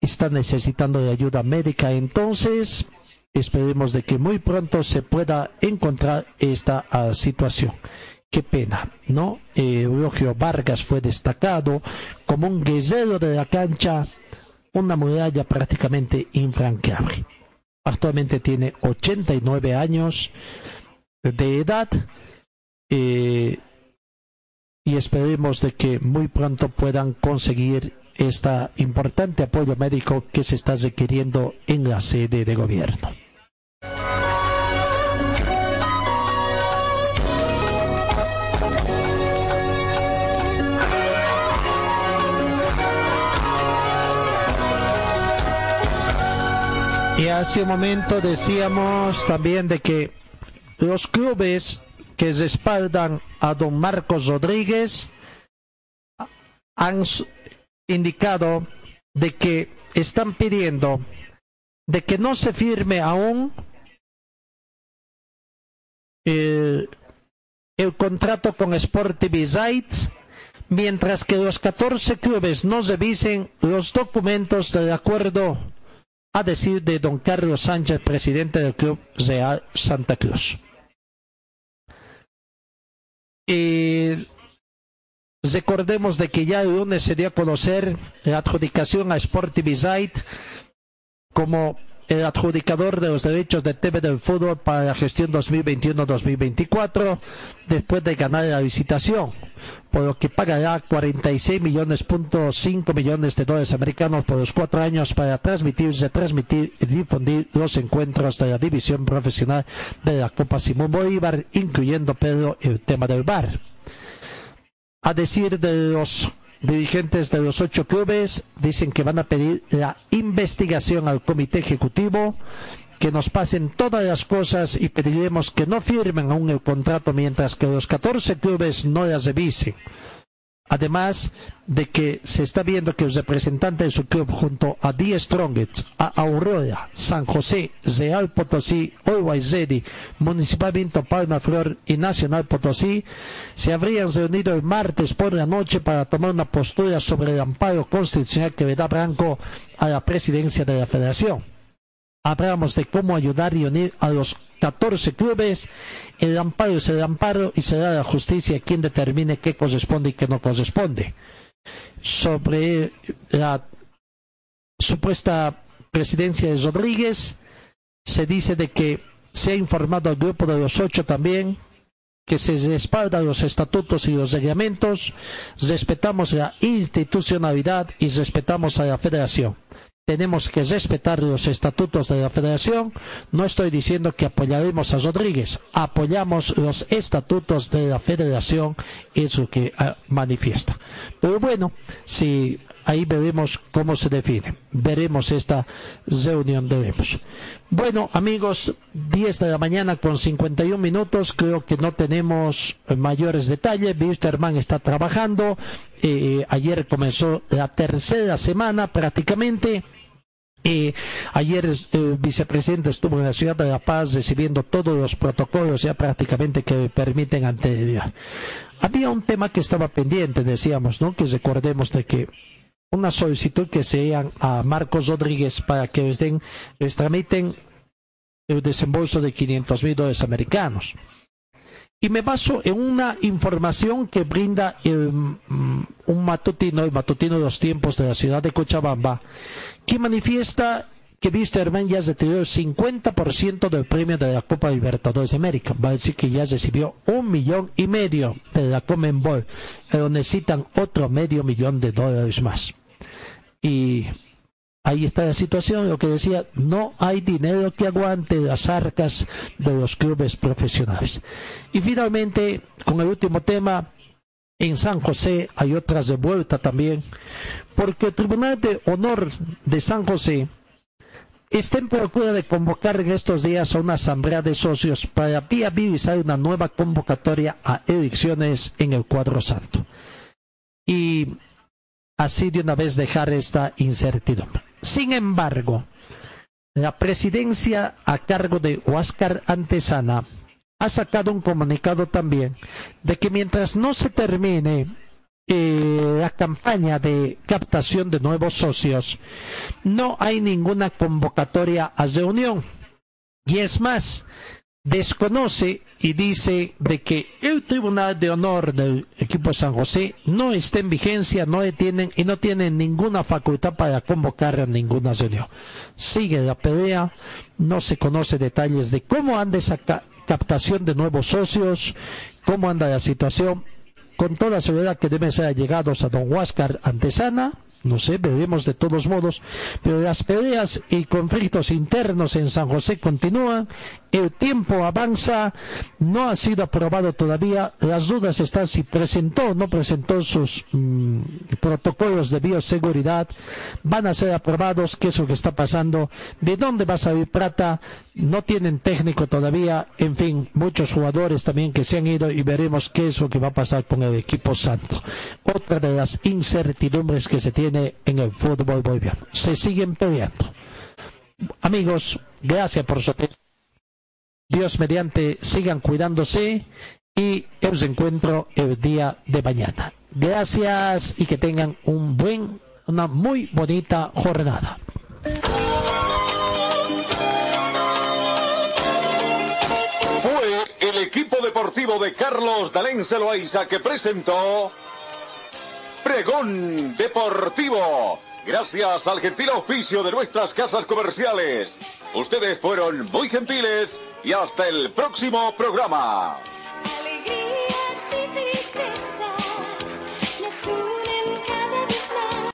Speaker 3: Está necesitando de ayuda médica, entonces esperemos de que muy pronto se pueda encontrar esta uh, situación. Qué pena, ¿no? Eh, Eulogio Vargas fue destacado como un guerrero de la cancha, una muralla prácticamente infranqueable. Actualmente tiene 89 años de edad. Eh, y esperemos de que muy pronto puedan conseguir este importante apoyo médico que se está requiriendo en la sede de gobierno. Y hace un momento decíamos también de que los clubes que respaldan a don Marcos Rodríguez han indicado de que están pidiendo de que no se firme aún el, el contrato con Sport TV Sites mientras que los 14 clubes no revisen los documentos del acuerdo a decir de don Carlos Sánchez, presidente del Club Real Santa Cruz. Recordemos de que ya el lunes se dio a conocer la adjudicación a Sport TV Site como el adjudicador de los derechos de TV del fútbol para la gestión 2021-2024 después de ganar la licitación, por lo que pagará 46 millones punto 5 millones de dólares americanos por los cuatro años para transmitirse, transmitir y difundir los encuentros de la división profesional de la Copa Simón Bolívar, incluyendo Pedro el tema del bar. A decir de los dirigentes de los ocho clubes dicen que van a pedir la investigación al comité ejecutivo, que nos pasen todas las cosas y pediremos que no firmen aún el contrato mientras que los 14 clubes no las revisen. Además de que se está viendo que los representantes de su club junto a Die Strongest, a Aurora, San José, Real Potosí, Ready, Municipalmente Palma Flor y Nacional Potosí se habrían reunido el martes por la noche para tomar una postura sobre el amparo constitucional que le da Branco a la presidencia de la federación hablamos de cómo ayudar y unir a los 14 clubes. El amparo es el amparo y será la justicia quien determine qué corresponde y qué no corresponde. Sobre la supuesta presidencia de Rodríguez, se dice de que se ha informado al grupo de los ocho también que se respaldan los estatutos y los reglamentos, respetamos la institucionalidad y respetamos a la federación tenemos que respetar los estatutos de la federación. No estoy diciendo que apoyaremos a Rodríguez, apoyamos los estatutos de la federación, es lo que ah, manifiesta. Pero bueno, si ahí veremos cómo se define. Veremos esta reunión, debemos. Bueno, amigos, 10 de la mañana con 51 minutos. Creo que no tenemos mayores detalles. Wisterman está trabajando. Eh, ayer comenzó la tercera semana prácticamente. Eh, ayer el vicepresidente estuvo en la ciudad de La Paz recibiendo todos los protocolos ya prácticamente que permiten ante había un tema que estaba pendiente decíamos no que recordemos de que una solicitud que sean a Marcos Rodríguez para que les, den, les tramiten el desembolso de 500 mil dólares americanos. Y me baso en una información que brinda mm, un matutino, el matutino de los tiempos de la ciudad de Cochabamba, que manifiesta que Wisterman ya recibió el 50% del premio de la Copa Libertadores de América. Va a decir que ya recibió un millón y medio de la Comenbol, pero necesitan otro medio millón de dólares más. Y ahí está la situación, lo que decía, no hay dinero que aguante las arcas de los clubes profesionales. Y finalmente, con el último tema, en San José hay otras de vuelta también, porque el Tribunal de Honor de San José está en procura de convocar en estos días a una asamblea de socios para viabilizar una nueva convocatoria a elecciones en el cuadro santo. Y así de una vez dejar esta incertidumbre. Sin embargo, la presidencia a cargo de Huáscar Antesana ha sacado un comunicado también de que mientras no se termine eh, la campaña de captación de nuevos socios, no hay ninguna convocatoria a reunión. Y es más, desconoce y dice de que el Tribunal de Honor del equipo de San José no está en vigencia, no tienen y no tienen ninguna facultad para convocar a ninguna reunión. Sigue la pelea, no se conoce detalles de cómo anda esa captación de nuevos socios, cómo anda la situación, con toda seguridad que deben ser allegados a don Huáscar Antesana, no sé, veremos de todos modos, pero las peleas y conflictos internos en San José continúan el tiempo avanza, no ha sido aprobado todavía, las dudas están si presentó o no presentó sus mm, protocolos de bioseguridad, van a ser aprobados, qué es lo que está pasando, de dónde va a salir plata, no tienen técnico todavía, en fin, muchos jugadores también que se han ido y veremos qué es lo que va a pasar con el equipo santo. Otra de las incertidumbres que se tiene en el fútbol boliviano. Se siguen peleando. Amigos, gracias por su atención. Dios mediante sigan cuidándose y os encuentro el día de mañana. Gracias y que tengan un buen, una muy bonita jornada.
Speaker 2: Fue el equipo deportivo de Carlos Dalén Celoaiza que presentó Pregón Deportivo. Gracias al gentil oficio de nuestras casas comerciales. Ustedes fueron muy gentiles y hasta el próximo programa.